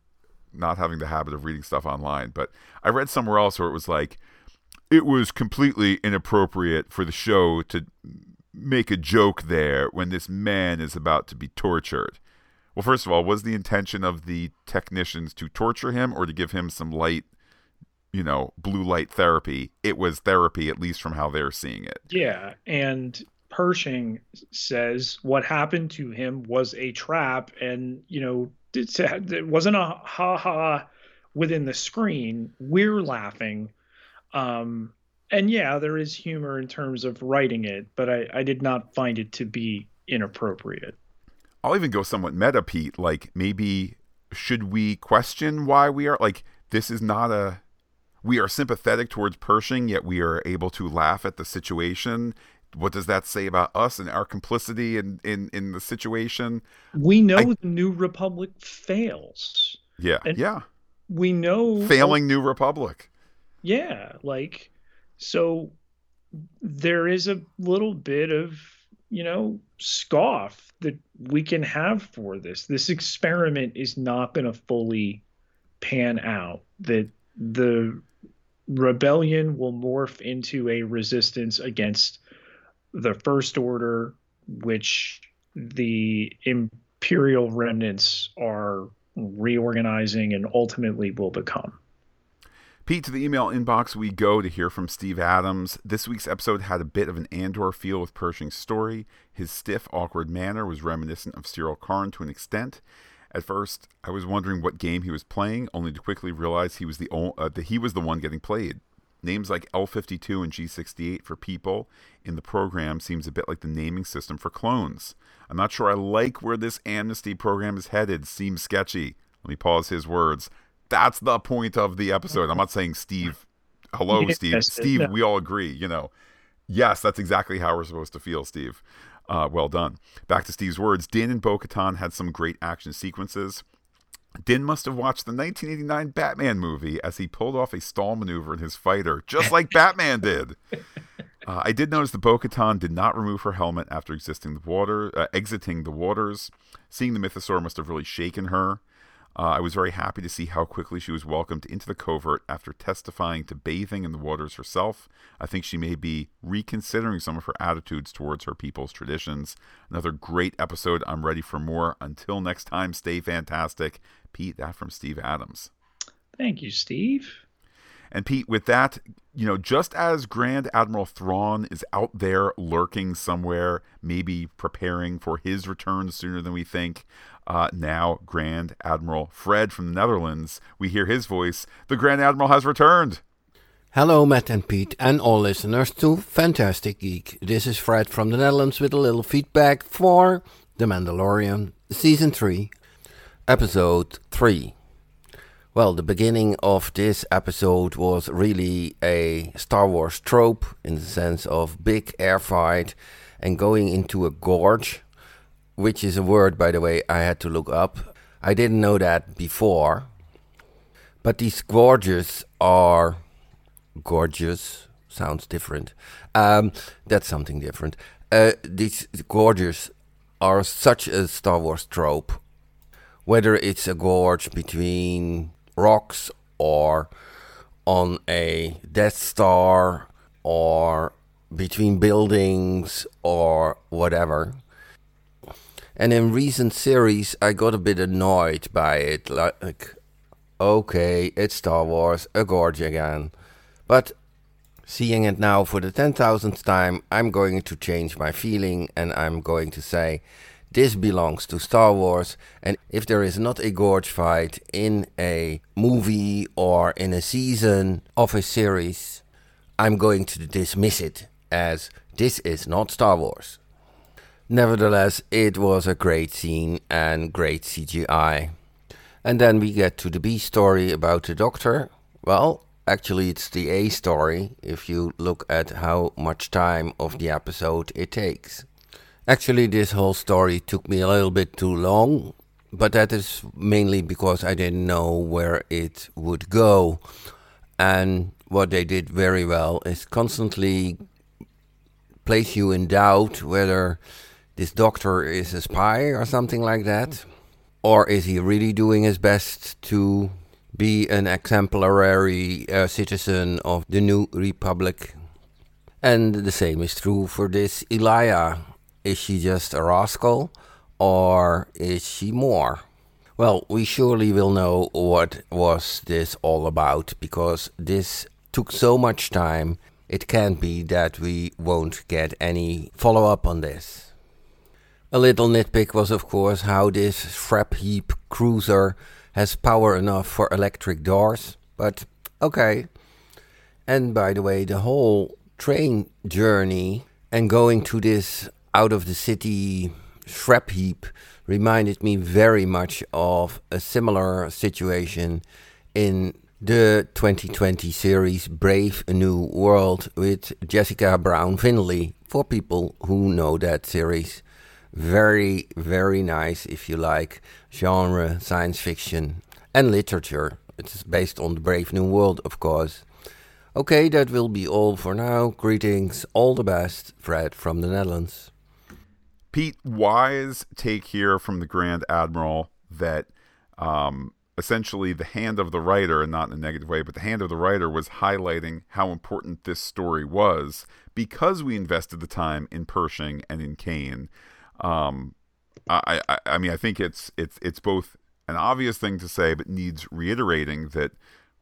not having the habit of reading stuff online, but I read somewhere else where it was like it was completely inappropriate for the show to make a joke there when this man is about to be tortured. Well, first of all, was the intention of the technicians to torture him or to give him some light you know, blue light therapy. It was therapy, at least from how they're seeing it.
Yeah. And Pershing says what happened to him was a trap. And, you know, it wasn't a ha ha within the screen. We're laughing. Um, and yeah, there is humor in terms of writing it, but I, I did not find it to be inappropriate.
I'll even go somewhat meta, Pete. Like maybe should we question why we are like this is not a we are sympathetic towards Pershing, yet we are able to laugh at the situation. What does that say about us and our complicity in in, in the situation?
We know I, the New Republic fails.
Yeah, and yeah.
We know
failing New Republic.
Yeah, like so. There is a little bit of you know scoff that we can have for this. This experiment is not going to fully pan out. That the rebellion will morph into a resistance against the First Order, which the Imperial remnants are reorganizing and ultimately will become.
Pete, to the email inbox we go to hear from Steve Adams. This week's episode had a bit of an Andor feel with Pershing's story. His stiff, awkward manner was reminiscent of Syril Karn to an extent. At first, I was wondering what game he was playing, only to quickly realize he was the uh, that he was the one getting played. Names like L52 and G68 for people in the program seems a bit like the naming system for clones. I'm not sure I like where this amnesty program is headed. Seems sketchy. Let me pause his words. That's the point of the episode. I'm not saying Steve. Hello, <laughs> Steve. Steve, we all agree. You know, yes, that's exactly how we're supposed to feel, Steve. Uh, well done. Back to Steve's words. Din and Bo Katan had some great action sequences. Din must have watched the 1989 Batman movie as he pulled off a stall maneuver in his fighter, just like <laughs> Batman did. Uh, I did notice the Bo-Katan did not remove her helmet after exiting the water, uh, exiting the waters. Seeing the Mythosaur must have really shaken her. Uh, I was very happy to see how quickly she was welcomed into the covert after testifying to bathing in the waters herself. I think she may be reconsidering some of her attitudes towards her people's traditions. Another great episode. I'm ready for more. Until next time, stay fantastic. Pete, that from Steve Adams.
Thank you, Steve.
And Pete, with that, you know, just as Grand Admiral Thrawn is out there lurking somewhere, maybe preparing for his return sooner than we think, uh, now Grand Admiral Fred from the Netherlands, we hear his voice. The Grand Admiral has returned.
Hello, Matt and Pete, and all listeners to Phantastic Geek. This is Fred from the Netherlands with a little feedback for The Mandalorian, Season 3, Episode 3. Well, the beginning of this episode was really a Star Wars trope in the sense of big air fight and going into a gorge, which is a word, by the way, I had to look up. I didn't know that before. But these gorges are gorgeous, sounds different. Um, that's something different. Uh, these gorges are such a Star Wars trope. Whether it's a gorge between rocks or on a Death Star or between buildings or whatever. And in recent series, I got a bit annoyed by it. Like, okay, it's Star Wars, a gorge again. But seeing it now for the 10,000th time, I'm going to change my feeling and I'm going to say this belongs to Star Wars. And if there is not a gorge fight in a movie or in a season of a series, I'm going to dismiss it as this is not Star Wars. Nevertheless, it was a great scene and great CGI. And then we get to the B story about the Doctor. Well, actually, it's the A story if you look at how much time of the episode it takes. Actually, this whole story took me a little bit too long, but that is mainly because I didn't know where it would go. And what they did very well is constantly place you in doubt whether this doctor is a spy or something like that. Or is he really doing his best to be an exemplary uh, citizen of the new republic? And the same is true for this Elia is she just a rascal or is she more? Well, we surely will know what was this all about because this took so much time. It can't be that we won't get any follow up on this. A little nitpick was, of course, how this scrap heap cruiser has power enough for electric doors, but okay. And by the way, the whole train journey and going to this out of the city scrap heap reminded me very much of a similar situation in the 2020 series Brave New World with Jessica Brown Findlay for people who know that series. Very, very nice if you like genre, science fiction, and literature. It's based on the Brave New World, of course. Okay, that will be all for now. Greetings, all the best, Fred from the Netherlands.
Pete, wise take here from the Grand Admiral that um, essentially the hand of the writer, and not in a negative way, but the hand of the writer was highlighting how important this story was because we invested the time in Pershing and in Kane. Um, I, I, I mean, I think it's it's it's both an obvious thing to say, but needs reiterating that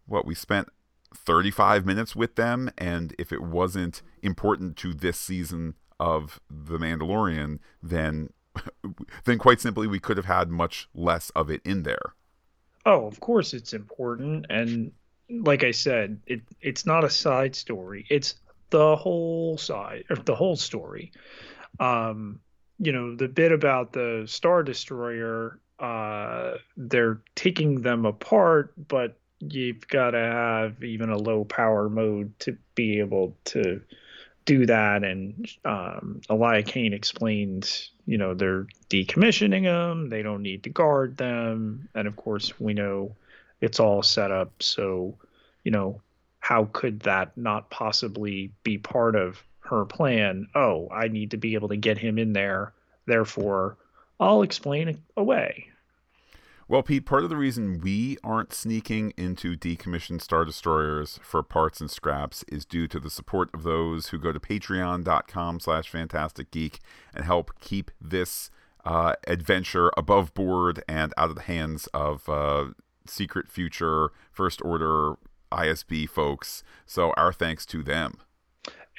what we spent 35 minutes with them, and if it wasn't important to this season of The Mandalorian, then <laughs> then quite simply we could have had much less of it in there.
Oh, of course it's important and like I said, it it's not a side story. It's the whole side or the whole story. Um, you know, the bit about the Star Destroyer, uh, they're taking them apart, but you've got to have even a low power mode to be able to do that. And um, Elia Kane explained, you know, they're decommissioning them. They don't need to guard them. And of course, we know it's all set up. So, you know, how could that not possibly be part of her plan. Oh, I need to be able to get him in there. Therefore, I'll explain away.
Well, Pete, part of the reason we aren't sneaking into decommissioned Star Destroyers for parts and scraps is due to the support of those who go to patreon.com slash phantastic geek and help keep this uh, adventure above board and out of the hands of uh, secret future first order ISB folks. So our thanks to them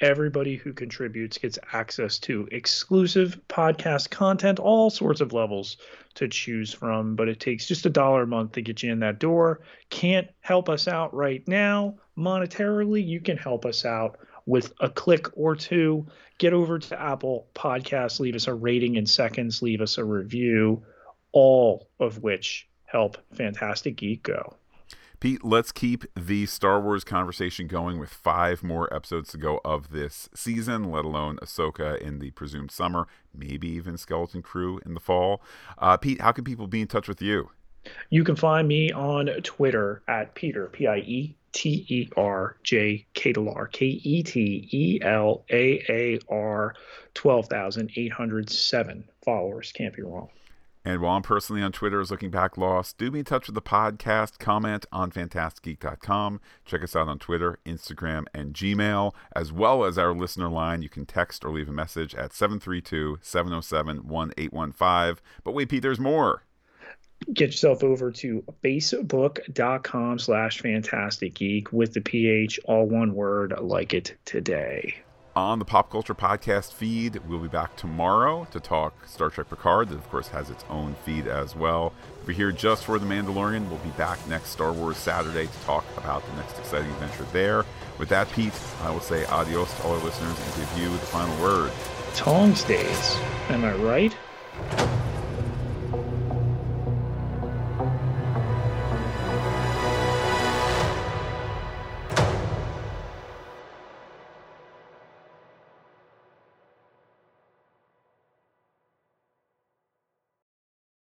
everybody who contributes gets access to exclusive podcast content, all sorts of levels to choose from. But it takes just a dollar a month to get you in that door. Can't help us out right now monetarily. You can help us out with a click or two. Get over to Apple Podcasts, leave us a rating in seconds, leave us a review, all of which help Phantastic Geek go.
Pete, let's keep the Star Wars conversation going with five more episodes to go of this season, let alone Ahsoka in the presumed summer, maybe even Skeleton Crew in the fall. Uh, Pete, how can people be in touch with you?
You can find me on Twitter at Peter, P I E T E R J K E T E L A A R, 12,807 followers. Can't be wrong.
And while I'm personally on Twitter as Looking Back Lost, do be in touch with the podcast. Comment on phantasticgeek.com. Check us out on Twitter, Instagram, and Gmail, as well as our listener line. You can text or leave a message at 732 707 1815. But wait, Pete, there's more.
Get yourself over to facebook.com slash phantastic geek with the PH, all one word, like it today
on the Pop Culture Podcast feed. We'll be back tomorrow to talk Star Trek Picard, that of course has its own feed as well. If you're here just for The Mandalorian, we'll be back next Star Wars Saturday to talk about the next exciting adventure there. With that, Pete, I will say adios to all our listeners and give you the final word.
Tong stays. Am I right?